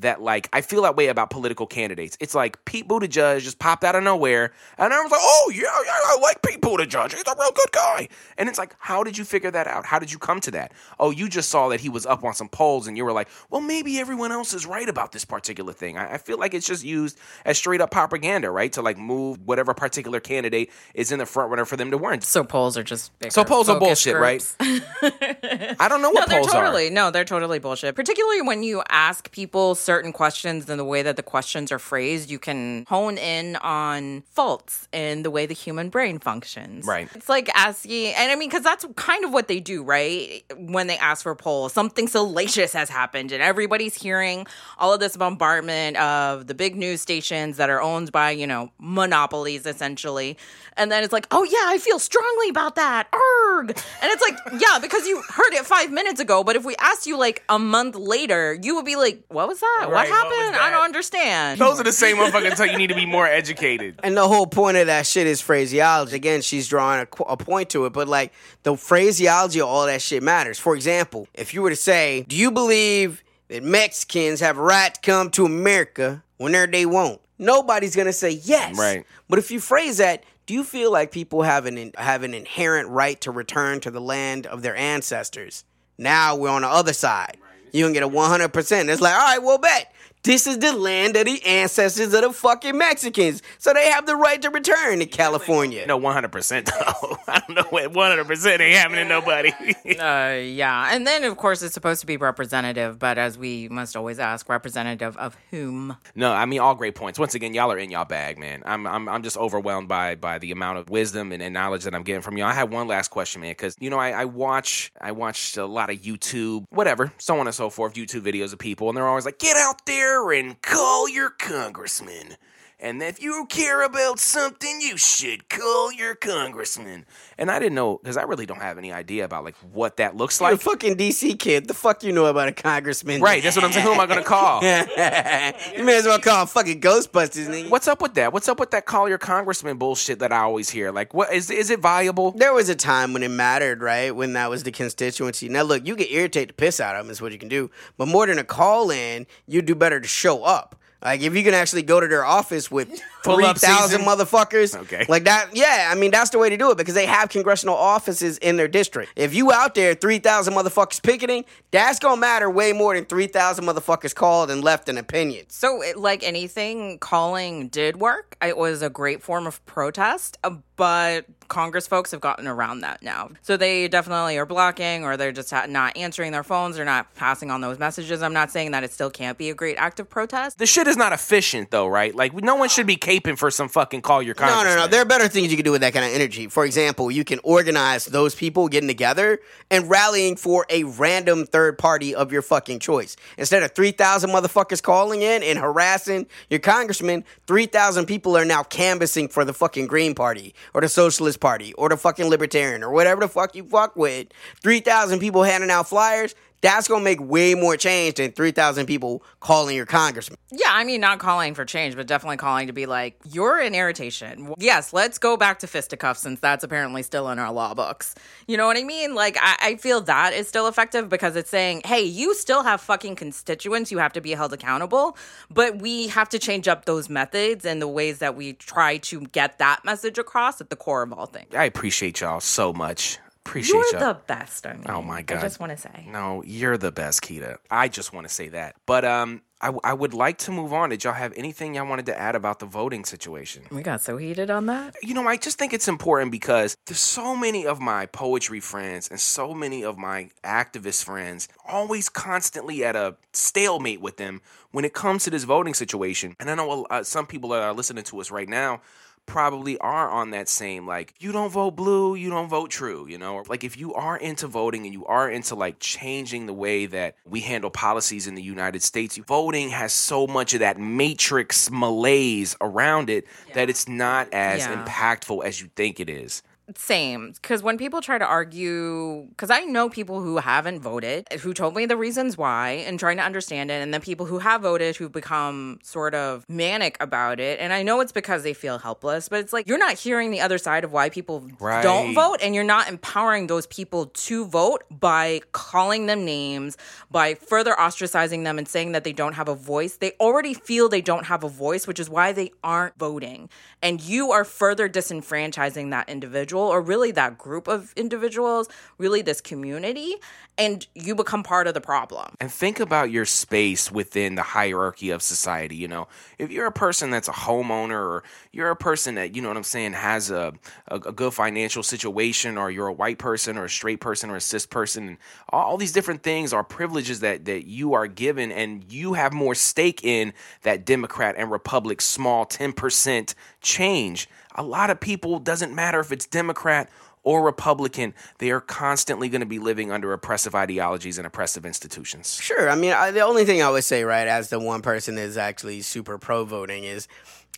that like I feel that way about political candidates. It's like Pete Buttigieg just popped out of nowhere, and I was like, "Oh yeah, yeah, I like Pete Buttigieg. He's a real good guy." And it's like, how did you figure that out? How did you come to that? Oh, you just saw that he was up on some polls, and you were like, "Well, maybe everyone else is right about this particular thing." I, I feel like it's just used as straight up propaganda, right? To like move whatever particular candidate is in the front runner for them to win. So polls are just bigger So polls are bullshit, right? I don't know No, what they're polls totally are. no, they're totally bullshit. Particularly when you ask people certain questions and the way that the questions are phrased, you can hone in on faults in the way the human brain functions. Right. It's like asking, and I mean, because that's kind of what they do, right? When they ask for a poll, something salacious has happened, and everybody's hearing all of this bombardment of the big news stations that are owned by, you know, monopolies essentially. And then it's like, oh yeah, I feel strongly about that. Arg. And it's like, yeah, because you heard it five minutes ago. But if we asked you like a month later, you would be like, what was that? Right, what what was happened? I don't understand. Those are the same motherfuckers tell you you need to be more educated. And the whole point of that shit is phraseology. Again, she's drawing a, qu- a point to it, but like the phraseology of all that shit matters. For example, if you were to say, Do you believe that Mexicans have a right to come to America whenever they want? Nobody's gonna say yes. Right. But if you phrase that, do you feel like people have an in- have an inherent right to return to the land of their ancestors? Now we're on the other side. You can get a 100%. It's like, all right, we'll bet. This is the land of the ancestors of the fucking Mexicans. So they have the right to return to California. No, 100% though. I don't know what 100% ain't happening to nobody. Uh, yeah, and then of course it's supposed to be representative, but as we must always ask, representative of whom? no, I mean all great points. Once again, y'all are in y'all bag, man. I'm I'm I'm just overwhelmed by by the amount of wisdom and, and knowledge that I'm getting from y'all. I have one last question, man, because you know I, I watch I watch a lot of YouTube, whatever, so on and so forth, YouTube videos of people, and they're always like, get out there and call your congressman. And if you care about something, you should call your congressman. And I didn't know because I really don't have any idea about like what that looks You're a like. fucking DC kid. The fuck you know about a congressman? Right, that's what I'm saying. Who am I gonna call? you may as well call fucking Ghostbusters, nigga. What's up with that? What's up with that call your congressman bullshit that I always hear? Like, what is is it viable? There was a time when it mattered, right? When that was the constituency. Now, look, you can irritate the piss out of them, is what you can do. But more than a call in, you do better to show up. Like, if you can actually go to their office with 3,000 motherfuckers, Okay. like that, yeah, I mean, that's the way to do it because they have congressional offices in their district. If you out there, 3,000 motherfuckers picketing, that's going to matter way more than 3,000 motherfuckers called and left an opinion. So, it, like anything, calling did work. It was a great form of protest, uh, but Congress folks have gotten around that now. So they definitely are blocking, or they're just ha- not answering their phones. They're not passing on those messages. I'm not saying that it still can't be a great act of protest. The shit is not efficient though, right? Like, no one should be caping for some fucking call your No, congressman. no, no. No. There are better things you can do with that kind of energy. For example, you can organize those people getting together and rallying for a random third party of your fucking choice. Instead of 3,000 motherfuckers calling in and harassing your congressman, 3,000 people are now canvassing for the fucking Green Party or the Socialist Party or the fucking Libertarian or whatever the fuck you fuck with. 3,000 people handing out flyers. That's gonna make way more change than 3,000 people calling your congressman. Yeah, I mean, not calling for change, but definitely calling to be like, you're an irritation. Yes, let's go back to fisticuffs since that's apparently still in our law books. You know what I mean? Like, I, I feel that is still effective because it's saying, hey, you still have fucking constituents. You have to be held accountable, but we have to change up those methods and the ways that we try to get that message across at the core of all things. I appreciate y'all so much. Appreciate You're y'all. the best. I mean, Oh my god! I just want to say. no. You're the best, Kita. I just want to say that. But um, I, I would like to move on. Did y'all have anything y'all wanted to add about the voting situation? We got so heated on that. You know, I just think it's important because there's so many of my poetry friends and so many of my activist friends always constantly at a stalemate with them when it comes to this voting situation. And I know uh, some people that are listening to us right now probably are on that same like you don't vote blue you don't vote true you know? Like if you are into voting and you are into like changing the way that we handle policies in the united states voting has so much of that matrix malaise around it that it's not as Yeah. impactful as you think it is Same, because when people try to argue, because I know people who haven't voted who told me the reasons why and trying to understand it, and then people who have voted who've become sort of manic about it. And I know it's because they feel helpless, but it's like you're not hearing the other side of why people Right. don't vote, and you're not empowering those people to vote by calling them names, by further ostracizing them and saying that they don't have a voice. They already feel they don't have a voice, which is why they aren't voting. And you are further disenfranchising that individual or really that group of individuals, really this community, and you become part of the problem. and think about your space within the hierarchy of society you know if you're a person that's a homeowner or you're a person that you know what i'm saying has a, a, a good financial situation or you're a white person or a straight person or a cis person and all, all these different things are privileges that that you are given and you have more stake in that democrat and republic small 10% change a lot of people doesn't matter if it's democrat or Republican, they are constantly going to be living under oppressive ideologies and oppressive institutions. Sure. I mean, I, the only thing I would say, right, as the one person is actually super pro voting, is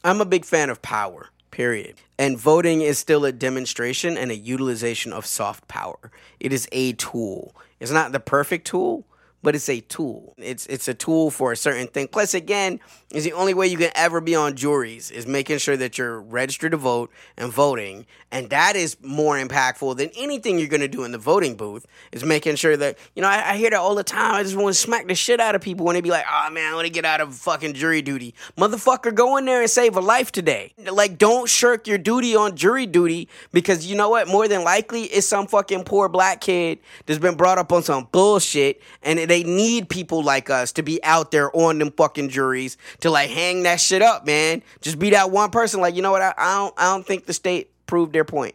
I'm a big fan of power, period. And voting is still a demonstration and a utilization of soft power. It is a tool. It's not the perfect tool, but it's a tool. It's it's a tool for a certain thing. Plus, again, is the only way you can ever be on juries is making sure that you're registered to vote and voting, and that is more impactful than anything you're going to do in the voting booth. Is making sure that you know I, I hear that all the time. I just want to smack the shit out of people when they be like, "Oh man, I want to get out of fucking jury duty." Motherfucker, go in there and save a life today. Like, don't shirk your duty on jury duty because you know what? More than likely, it's some fucking poor black kid that's been brought up on some bullshit, and they need people like us to be out there on them fucking juries to like hang that shit up, man. Just be that one person. Like, you know what? I, I don't. I don't think the state proved their point.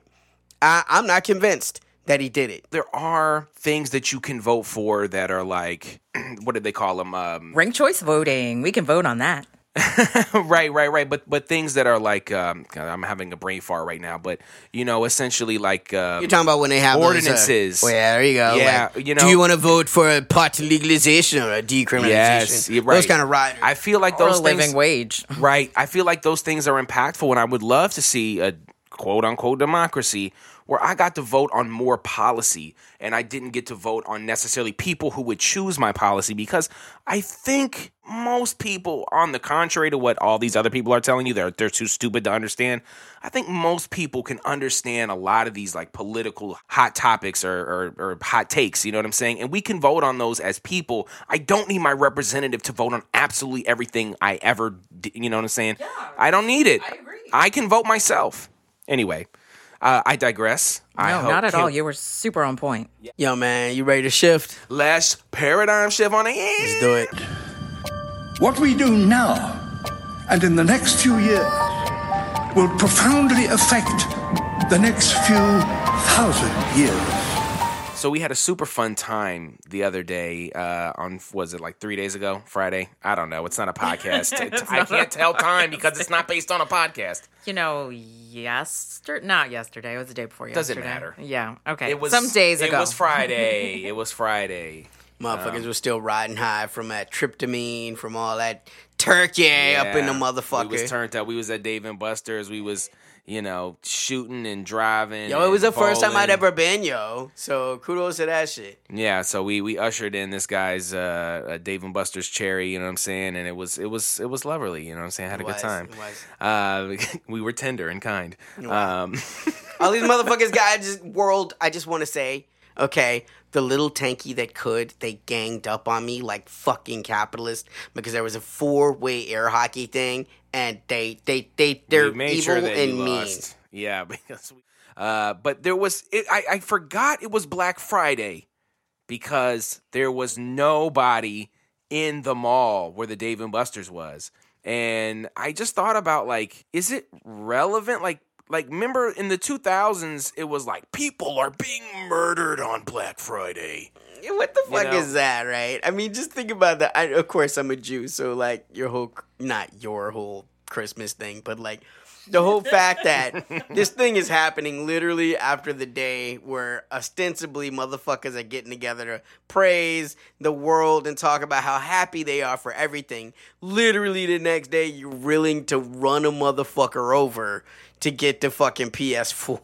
I, I'm not convinced that he did it. there are things that you can vote for that are like what did they call them um Ranked choice voting, we can vote on that. right, right, right. But but things that are like um, God, I'm having a brain fart right now. But you know, essentially like um, You're talking about when they have those, uh, ordinances. well, yeah, there you go. Yeah, Like, you do you want to vote for a pot legalization or a decriminalization? Yes, right. Those kind of riders. I feel like Or those a things, living wage. Right. I feel like those things are impactful, and I would love to see a quote unquote democracy where I got to vote on more policy and I didn't get to vote on necessarily people who would choose my policy because I think most people, on the contrary to what all these other people are telling you, they're, they're too stupid to understand. I think most people can understand a lot of these like political hot topics or, or, or hot takes, you know what I'm saying? And we can vote on those as people. I don't need my representative to vote on absolutely everything I ever, you know what I'm saying? I don't need it. I agree. I can vote myself. Anyway, uh, I digress. I No, hope- not at all. You were super on point. Yo, man, you ready to shift? Let's paradigm shift on the end. Let's do it. What we do now and in the next few years will profoundly affect the next few thousand years. So we had a super fun time the other day. Uh, on was it like three days ago? Friday? I don't know. It's not a podcast. It's- I can't tell time because it's not based on a podcast. You know, yesterday, not yesterday. It was the day before yesterday. Doesn't matter. Yeah. Okay. It was some days It ago. was Friday. it was Friday. Motherfuckers were still riding high from that tryptamine, from all that turkey up in the Yeah. motherfucker. We was turned up. We was at Dave and Buster's. We was, you know, shooting and driving. Yo, it was the and first time I'd ever been, yo. So kudos to that shit. Yeah, so we we ushered in this guy's uh, Dave and Buster's cherry, you know what I'm saying, and it was it was it was lovely, you know what I'm saying. I had a It good time. was. Uh, we were tender and kind. Um, All these motherfuckers got just world. I just want to say, okay, the little tanky that could, they ganged up on me like fucking capitalists because there was a four way air hockey thing, and they they they they're evil sure that and mean. lost. Yeah, because we, uh, but there was it, I I forgot it was Black Friday because there was nobody in the mall where the Dave and Buster's was, and I just thought about like, is it relevant? Like. Like, remember in the 2000s, it was like people are being murdered on Black Friday. What the You fuck know? is that, right? I mean, just think about that. I, of course, I'm a Jew, so like your whole, not your whole Christmas thing, but like the whole fact that this thing is happening literally after the day where ostensibly motherfuckers are getting together to praise the world and talk about how happy they are for everything. Literally the next day, you're willing to run a motherfucker over to get the fucking PS4.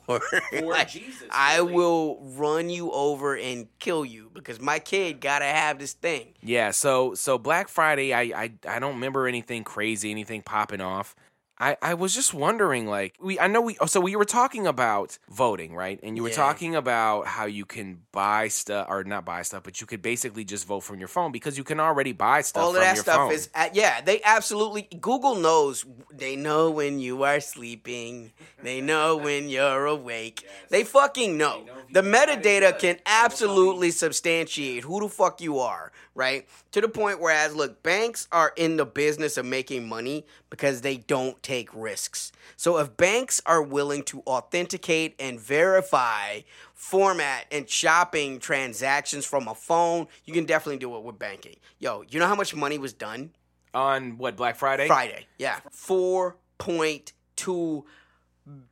Like, I will run you over and kill you because my kid gotta have this thing. Yeah, so so Black Friday, I I, I don't remember anything crazy, anything popping off. I, I was just wondering, like we I know we oh, so we were talking about voting, right? And you were Yeah. talking about how you can buy stuff or not buy stuff, but you could basically just vote from your phone because you can already buy stuff. All of from that your stuff phone. is at, yeah. They absolutely Google knows. They know when you are sleeping. They know when you're awake. They fucking know. The metadata can absolutely substantiate who the fuck you are, right? To the point whereas look, banks are in the business of making money because they don't take risks. So if banks are willing to authenticate and verify format and shopping transactions from a phone, you can definitely do it with banking. Yo, you know how much money was done on what Black Friday? Friday? Yeah, four point two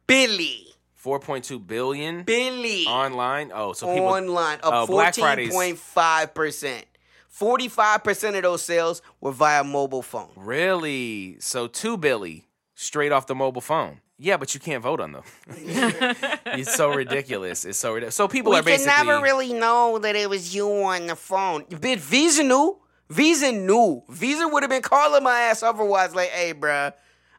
billion. Four point two billion Billion online. Oh, so people online up oh, Black fourteen Friday's point five percent. Forty five percent of those sales were via mobile phone. really so two Billy straight off the mobile phone. Yeah, but you can't vote on them. it's so ridiculous. It's so ridiculous. So people we are basically can never really know that it was you on the phone. But Visa knew. Visa knew. Visa would have been calling my ass otherwise. Like, hey, bruh,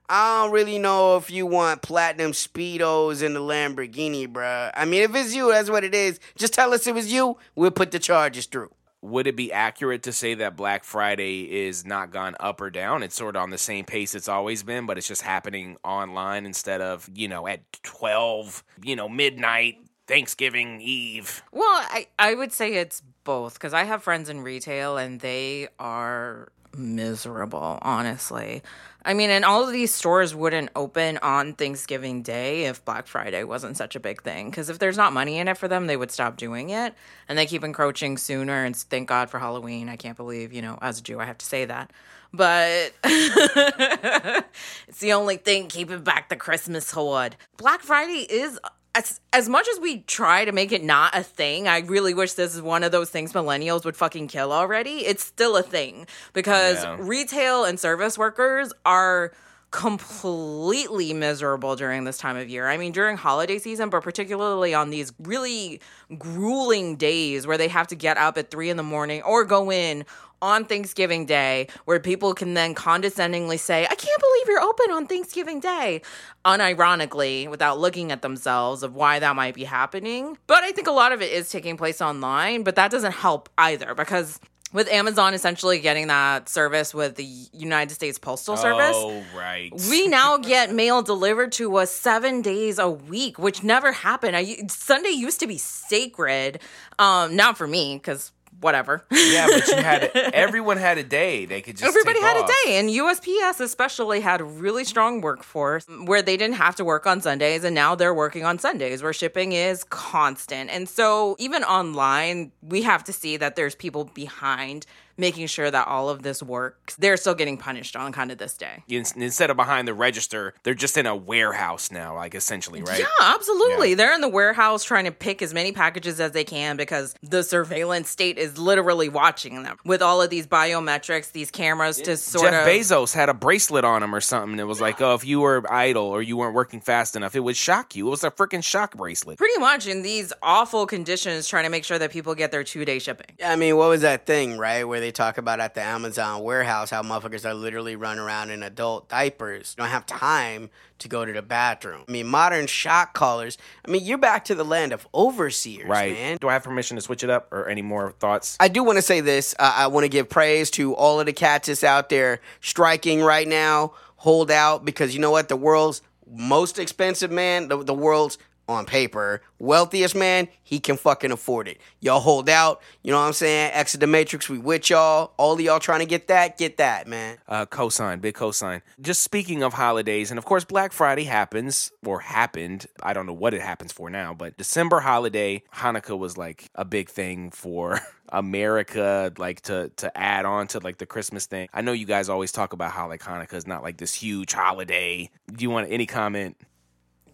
I don't really know if you want platinum speedos in the Lamborghini, bruh. I mean, if it's you, that's what it is. Just tell us it was you. We'll put the charges through. Would it be accurate to say that Black Friday is not gone up or down? It's sort of on the same pace it's always been, but it's just happening online instead of, you know, at 12, you know, midnight, Thanksgiving Eve. Well, I, I would say it's both because I have friends in retail and they are miserable, honestly. I mean, and all of these stores wouldn't open on Thanksgiving Day if Black Friday wasn't such a big thing. Because if there's not money in it for them, they would stop doing it. And they keep encroaching sooner. And thank God for Halloween. I can't believe, you know, as a Jew, I have to say that. But it's the only thing keeping back the Christmas horde. Black Friday is as as much as we try to make it not a thing, I really wish this is one of those things millennials would fucking kill already. It's still a thing because Yeah. retail and service workers are completely miserable during this time of year. I mean, during holiday season, but particularly on these really grueling days where they have to get up at three in the morning or go in on Thanksgiving Day, where people can then condescendingly say, I can't believe you're open on Thanksgiving Day, unironically, without looking at themselves of why that might be happening. But I think a lot of it is taking place online, but that doesn't help either because with Amazon essentially getting that service with the United States Postal Service, Oh, right. we now get mail delivered to us seven days a week, which never happened. I, Sunday used to be sacred. Um, not for me, because whatever. yeah, but you had everyone had a day they could just. Everybody had off. a day, and USPS especially had a really strong workforce where they didn't have to work on Sundays, and now they're working on Sundays where shipping is constant. And so, even online, we have to see that there's people behind making sure that all of this works. They're still getting punished on kind of this day. In- Instead of behind the register, they're just in a warehouse now, like essentially, right? Yeah, absolutely. They're in the warehouse trying to pick as many packages as they can because the surveillance state is literally watching them with all of these biometrics, these cameras to sort Jeff of. Bezos had a bracelet on him or something. It was like, oh, if you were idle or you weren't working fast enough, it would shock you. It was a freaking shock bracelet. Pretty much in these awful conditions, trying to make sure that people get their two day shipping. Yeah, I mean, what was that thing, right? Where they talk about at the Amazon warehouse how motherfuckers are literally running around in adult diapers. Don't have time to go to the bathroom. I mean, modern shock callers. I mean, you're back to the land of overseers, Right. man. Do I have permission to switch it up or any more thoughts? I do want to say this. Uh, I want to give praise to all of the cats that's out there striking right now. Hold out because you know what? The world's most expensive man, the, the world's on paper wealthiest man, he can fucking afford it. Y'all hold out. You know what I'm saying? Exit the Matrix, we with y'all. All of y'all trying to get that, get that, man. Uh, cosign, big cosign. Just speaking of holidays, and of course, Black Friday happens or happened. I don't know what it happens for now, but December holiday, Hanukkah was like a big thing for America, like to to add on to like the Christmas thing. I know you guys always talk about how like Hanukkah is not like this huge holiday. Do you want any comment?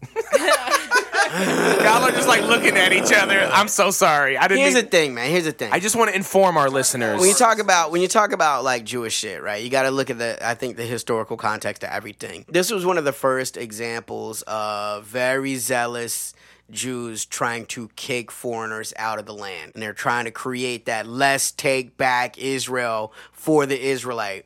Y'all are just like looking at each other. I'm so sorry. I didn't. Here's the thing, man. Here's the thing. I just want to inform our listeners. when you talk about when you talk about like Jewish shit, right? You got to look at the I think the historical context of everything. This was one of the first examples of very zealous Jews trying to kick foreigners out of the land, and they're trying to create that let's take back Israel for the Israelite.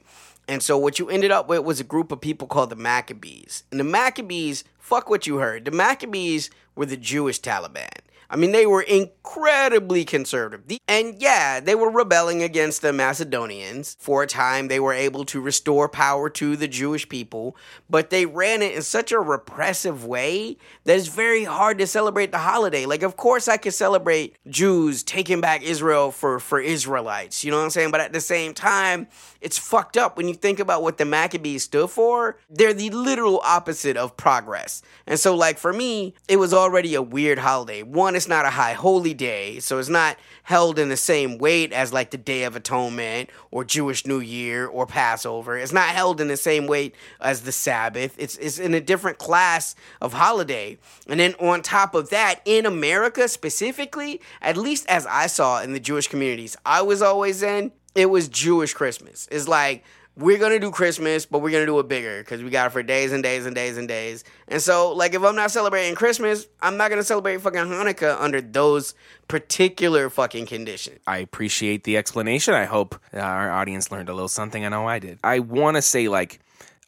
And so what you ended up with was a group of people called the Maccabees. And the Maccabees, fuck what you heard. The Maccabees were the Jewish Taliban. I mean, they were incredibly conservative. And yeah, they were rebelling against the Macedonians. For a time, they were able to restore power to the Jewish people, but they ran it in such a repressive way that it's very hard to celebrate the holiday. Like, of course, I could celebrate Jews taking back Israel for, for Israelites, you know what I'm saying? But at the same time, it's fucked up when you think about what the Maccabees stood for. They're the literal opposite of progress. And so, like, for me, it was already a weird holiday. One, it's not a high holy day, so it's not held in the same weight as, like, the Day of Atonement or Jewish New Year or Passover. It's not held in the same weight as the Sabbath. It's, it's in a different class of holiday. And then on top of that, in America specifically, at least as I saw in the Jewish communities I was always in, it was Jewish Christmas. It's like we're gonna do Christmas, but we're gonna do it bigger because we got it for days and days and days and days. And so, like, if I'm not celebrating Christmas, I'm not gonna celebrate fucking Hanukkah under those particular fucking conditions. I appreciate the explanation. I hope our audience learned a little something. I know I did. I want to say, like,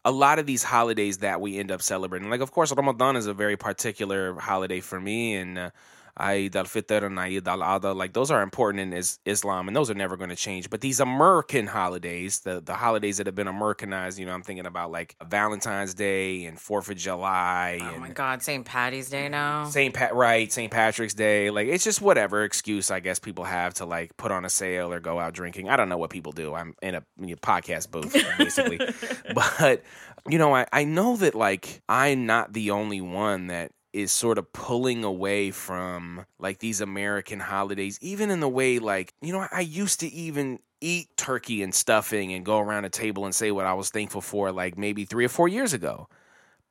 a lot of these holidays that we end up celebrating, like, of course, Ramadan is a very particular holiday for me. And uh, Eid al Fitr and Eid al Adha. Like those are important in is- Islam, and those are never going to change. But these American holidays, the the holidays that have been Americanized, you know, I'm thinking about like Valentine's Day and Fourth of July Oh my God, St. Patty's Day now. St. Pat right, St. Patrick's Day. Like it's just whatever excuse I guess people have to like put on a sale or go out drinking. I don't know what people do. I'm in a, in a podcast booth basically, but you know, I I know that like I'm not the only one that is sort of pulling away from like these American holidays, even in the way like you know I used to even eat turkey and stuffing and go around a table and say what I was thankful for like maybe three or four years ago.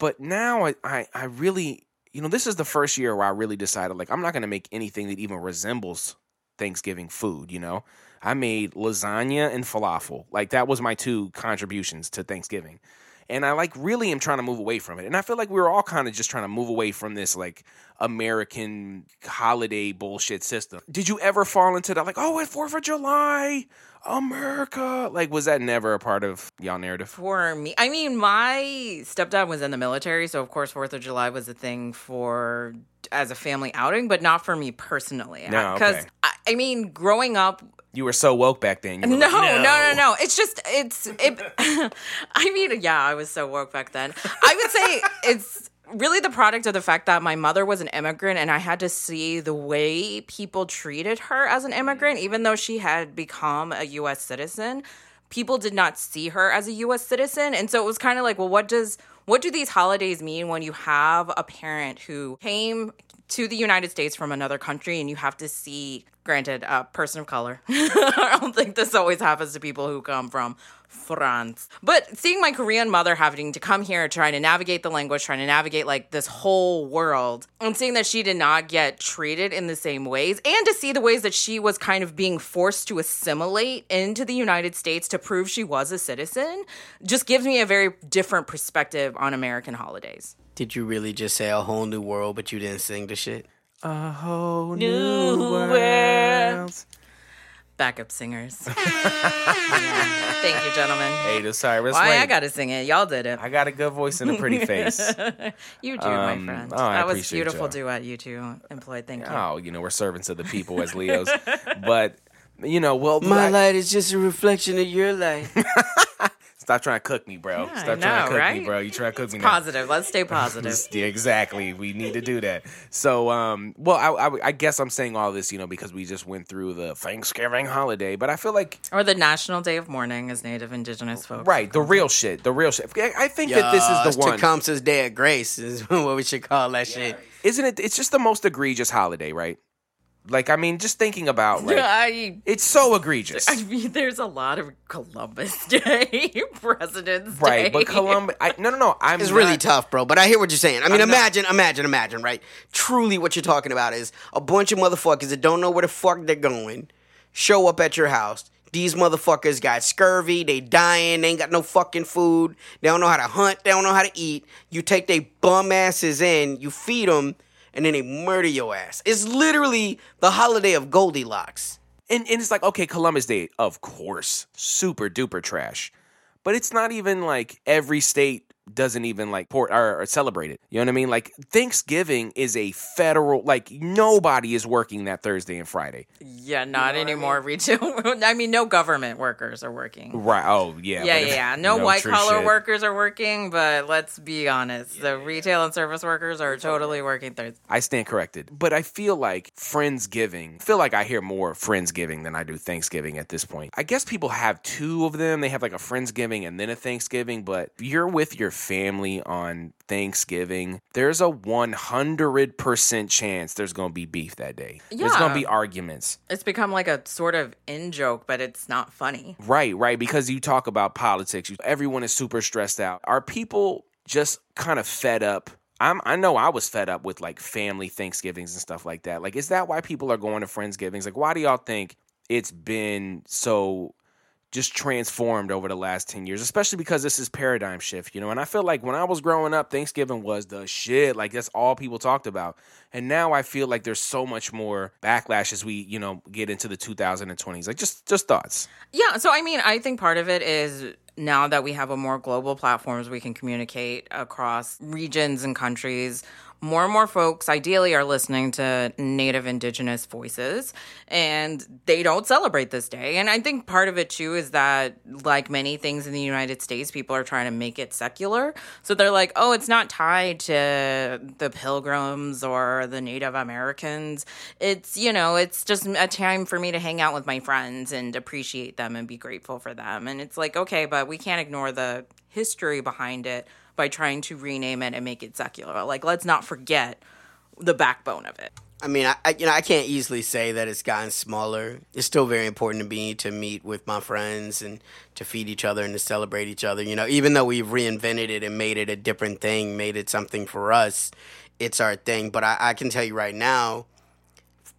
But now I, I, I really, you know, this is the first year where I really decided, like, I'm not going to make anything that even resembles Thanksgiving food, you know? I made lasagna and falafel. Like, that was my two contributions to Thanksgiving. And I, like, really am trying to move away from it. And I feel like we were all kind of just trying to move away from this, like, American holiday bullshit system. Did you ever fall into that, like, oh, it's 4th of July, America? Like, was that never a part of y'all narrative? For me, I mean, my stepdad was in the military, so of course Fourth of July was a thing for as a family outing, but not for me personally. No, because okay. I, I mean, growing up, You were so woke back then. No, like, no, no, no. It's just it's it. I mean, yeah, I was so woke back then. I would say it's really the product of the fact that my mother was an immigrant and I had to see the way people treated her as an immigrant, even though she had become a U.S. citizen. People did not see her as a U.S. citizen, and so it was kind of like, well, what does what do these holidays mean when you have a parent who came to the United States from another country and you have to see, granted, a person of color. I don't think this always happens to people who come from France. But seeing my Korean mother having to come here, trying to navigate the language, trying to navigate like this whole world, and seeing that she did not get treated in the same ways, and to see the ways that she was kind of being forced to assimilate into the United States to prove she was a citizen, just gives me a very different perspective on American holidays. Did you really just say a whole new world, but you didn't sing the shit? A whole New new world. world. Backup singers. Yeah. Thank you, gentlemen. Hey, the Cyrus. Why Wait, I gotta sing it? Y'all did it. I got a good voice and a pretty face. You do, Um, my friend. oh, I that was appreciate beautiful y'all. duet you two employed. Thank you. oh, you know, we're servants of the people as Leos. but, you know, well, My I- light is just a reflection of your light. stop trying to cook me, bro. Yeah, I stop trying to know, cook me, bro. You try to cook me now. Positive. Let's stay positive. Yeah, exactly. We need to do that. So, um, well, I, I, I guess I'm saying all this, you know, because we just went through the Thanksgiving holiday, but I feel like or the National Day of Mourning as Native Indigenous folks. right, the real shit, the real shit. I I think that this is the one. Tecumseh's Day of Grace is what we should call that shit. Isn't it? It's just the most egregious holiday, right? Like, I mean, just thinking about like, I, it's so egregious. I mean, there's a lot of Columbus Day, President's Day. Right, but Columbus. I, no, no, no. I'm It's really tough, bro. But I hear what you're saying. I mean, I'm not- imagine, imagine, imagine, right? Truly, what you're talking about is a bunch of motherfuckers that don't know where the fuck they're going show up at your house. These motherfuckers got scurvy. They dying. They ain't got no fucking food. They don't know how to hunt. They don't know how to eat. You take they bum asses in. You feed them, and then they murder your ass. It's literally the holiday of Goldilocks. And, and it's like, okay, Columbus Day, of course, super duper trash. But it's not even like every state doesn't even like port or, or celebrate it. You know what I mean? Like Thanksgiving is a federal like nobody is working that Thursday and Friday. Yeah, not anymore. Retail. I mean, no government workers are working. Right. Oh yeah. Yeah, yeah, yeah. No, no, white collar shit. workers are working, but let's be honest. The retail and service workers are totally working Thursday. I stand corrected. But I feel like Friendsgiving, I feel like I hear more Friendsgiving than I do Thanksgiving at this point. I guess people have two of them. They have like a Friendsgiving and then a Thanksgiving, but you're with your family on Thanksgiving, there's a 100% chance there's going to be beef that day. There's going to be arguments. It's become like a sort of in joke, but it's not funny. Right, right. Because you talk about politics, you- everyone is super stressed out. Are people just kind of fed up? I'm, I know I was fed up with like family Thanksgivings and stuff like that. Like, is that why people are going to Friendsgivings? Like, why do y'all think it's been so just transformed over the last 10 years, especially because this is paradigm shift, you know? And I feel like when I was growing up, Thanksgiving was the shit. Like, that's all people talked about. And now I feel like there's so much more backlash as we, you know, get into the 2020s. Like, just, just thoughts. Yeah, so I mean, I think part of it is now that we have a more global platforms, we can communicate across regions and countries more and more folks ideally are listening to native indigenous voices and they don't celebrate this day. And I think part of it too is that like many things in the United States, people are trying to make it secular. So they're like, "Oh, it's not tied to the pilgrims or the Native Americans. It's, you know, it's just a time for me to hang out with my friends and appreciate them and be grateful for them." And it's like, "Okay, but we can't ignore the history behind it by trying to rename it and make it secular. Like, let's not forget the backbone of it. I mean, I, I you know I can't easily say that it's gotten smaller. It's still very important to me to meet with my friends and to feed each other and to celebrate each other. You know, even though we've reinvented it and made it a different thing, made it something for us, it's our thing. But I, I can tell you right now,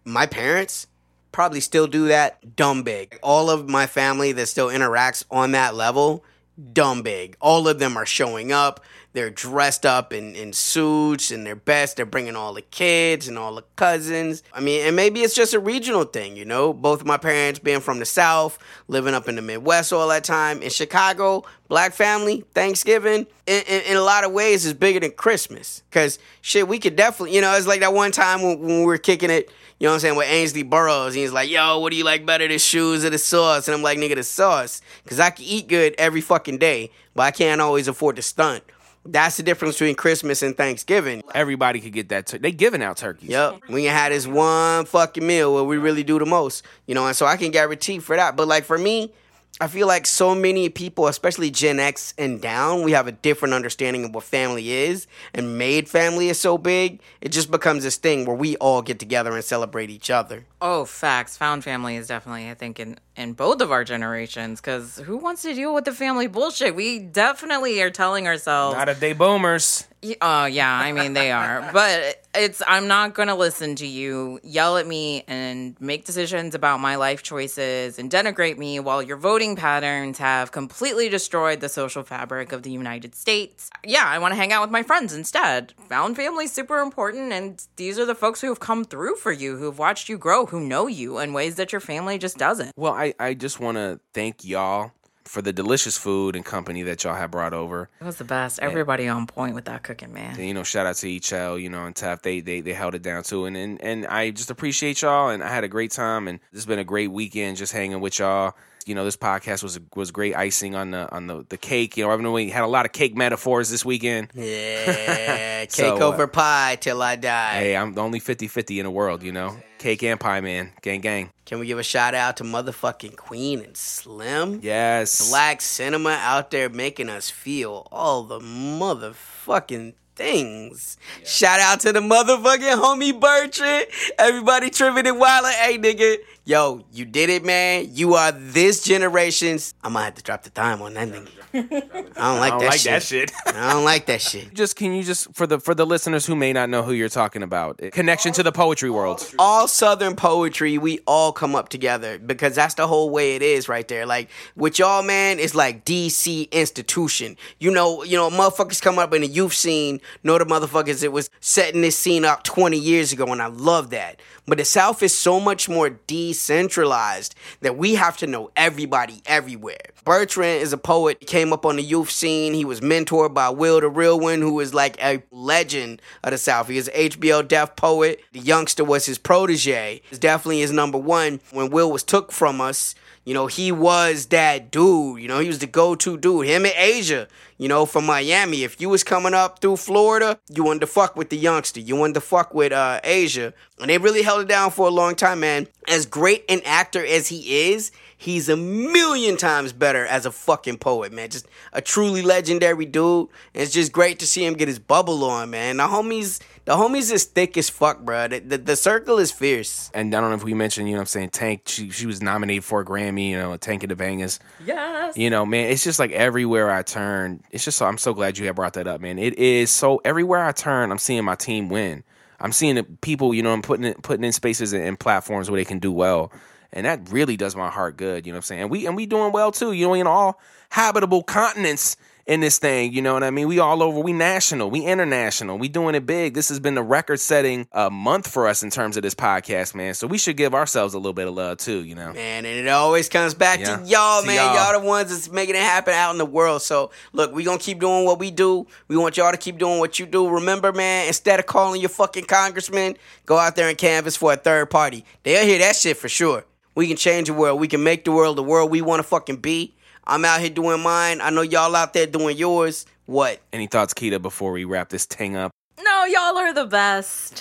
my parents probably still do that dumb big. All of my family that still interacts on that level dumb big. All of them are showing up. They're dressed up in, in suits and their best. They're bringing all the kids and all the cousins. I mean, and maybe it's just a regional thing, you know? Both of my parents being from the South, living up in the Midwest all that time. In Chicago, black family, Thanksgiving, in, in, in a lot of ways, is bigger than Christmas. Because, shit, we could definitely, you know, it's like that one time when, when we were kicking it you know what I'm saying, with Ainsley Burroughs. And he's like, yo, what do you like better, the shoes or the sauce? And I'm like, nigga, the sauce. Because I can eat good every fucking day, but I can't always afford to stunt. That's the difference between Christmas and Thanksgiving. Everybody could get that. Tur- they giving out turkeys. Yep. We can have this one fucking meal where we really do the most, you know, and so I can guarantee for that. But like for me, I feel like so many people, especially Gen X and down, we have a different understanding of what family is, and made family is so big, it just becomes this thing where we all get together and celebrate each other. Oh, facts. Found family is definitely, I think, in, in both of our generations, because who wants to deal with the family bullshit? We definitely are telling ourselves. Not if they boomers. Oh, yeah, I mean, they are. but it's, I'm not going to listen to you yell at me and make decisions about my life choices and denigrate me while your voting patterns have completely destroyed the social fabric of the United States. Yeah, I want to hang out with my friends instead. Found family super important, and these are the folks who have come through for you, who've watched you grow, who know you in ways that your family just doesn't. Well, I, I just want to thank y'all for the delicious food and company that y'all have brought over. It was the best. Everybody on point with that cooking, man. And, you know, shout out to HL, you know, and Taff. They, they they held it down too. And, and and I just appreciate y'all and I had a great time and this has been a great weekend just hanging with y'all. You know, this podcast was was great icing on the on the, the cake. You know, I know we had a lot of cake metaphors this weekend. Yeah, cake So, uh, over pie till I die. Hey, I'm the only 50-50 in the world, you know. Cake and pie, man. Gang gang. Can we give a shout out to motherfucking Queen and Slim? Yes. Black cinema out there making us feel all the motherfucking things. Shout out to the motherfucking homie Bertrand. Everybody tripping and wildin'. Hey, nigga. Yo, you did it, man. You are this generation's. I might have to drop the time on that nigga. I don't like, I don't that, like shit. that shit. I don't like that shit. just can you just for the for the listeners who may not know who you're talking about eh, connection to the poetry world all southern poetry we all come up together because that's the whole way it is right there like with y'all man it's like dc institution you know you know motherfuckers come up in the youth scene know the motherfuckers it was setting this scene up 20 years ago and i love that but the south is so much more decentralized that we have to know everybody everywhere bertrand is a poet he came up on the youth scene he was mentored by will the real one who is like a legend of the south he is hbo def poet the youngster was his protege is definitely his number one when will was took from us you know, he was that dude. You know, he was the go-to dude. Him and Asia, you know, from Miami. If you was coming up through Florida, you wanted to fuck with the youngster. You wanted to fuck with uh, Asia. And they really held it down for a long time, man. As great an actor as he is, he's a million times better as a fucking poet, man. Just a truly legendary dude. And it's just great to see him get his bubble on, man. The homies, the homies is thick as fuck, bro. The, the, the circle is fierce. and i don't know if we mentioned you know what i'm saying tank she, she was nominated for a grammy you know tank of the Bangas Yes. you know man it's just like everywhere i turn it's just so i'm so glad you have brought that up man it is so everywhere i turn i'm seeing my team win i'm seeing the people you know i'm putting it, putting in spaces and, and platforms where they can do well and that really does my heart good you know what i'm saying and we and we doing well too you know in all habitable continents in this thing. You know what I mean? We all over. We national. We international. We doing it big. This has been the record setting uh, month for us in terms of this podcast, man. So we should give ourselves a little bit of love too. You know? Man, and it always comes back Yeah. to y'all, To man. y'all. Y'all. the ones that's making it happen out in the world. So, look, we gonna keep doing what we do. We want y'all to keep doing what you do. Remember, man, instead of calling your fucking congressman, go out there and canvas for a third party. They'll hear that shit for sure. We can change the world. We can make the world the world we want to fucking be. I'm out here doing mine. I know y'all out there doing yours. What? Any thoughts, Keita, before we wrap this thing up? No, y'all are the best.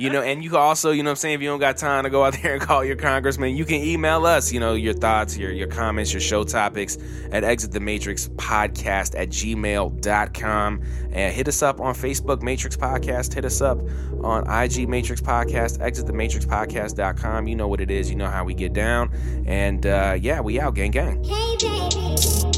you know, and you can also, you know what I'm saying, if you don't got time to go out there and call your congressman, you can email us, you know, your thoughts, your your comments, your show topics at exit the matrix podcast at gmail.com. And hit us up on Facebook, Matrix Podcast. Hit us up on IG Matrix Podcast, exit the matrix podcast.com. You know what it is, you know how we get down. And uh, yeah, we out, gang gang. Hey, baby.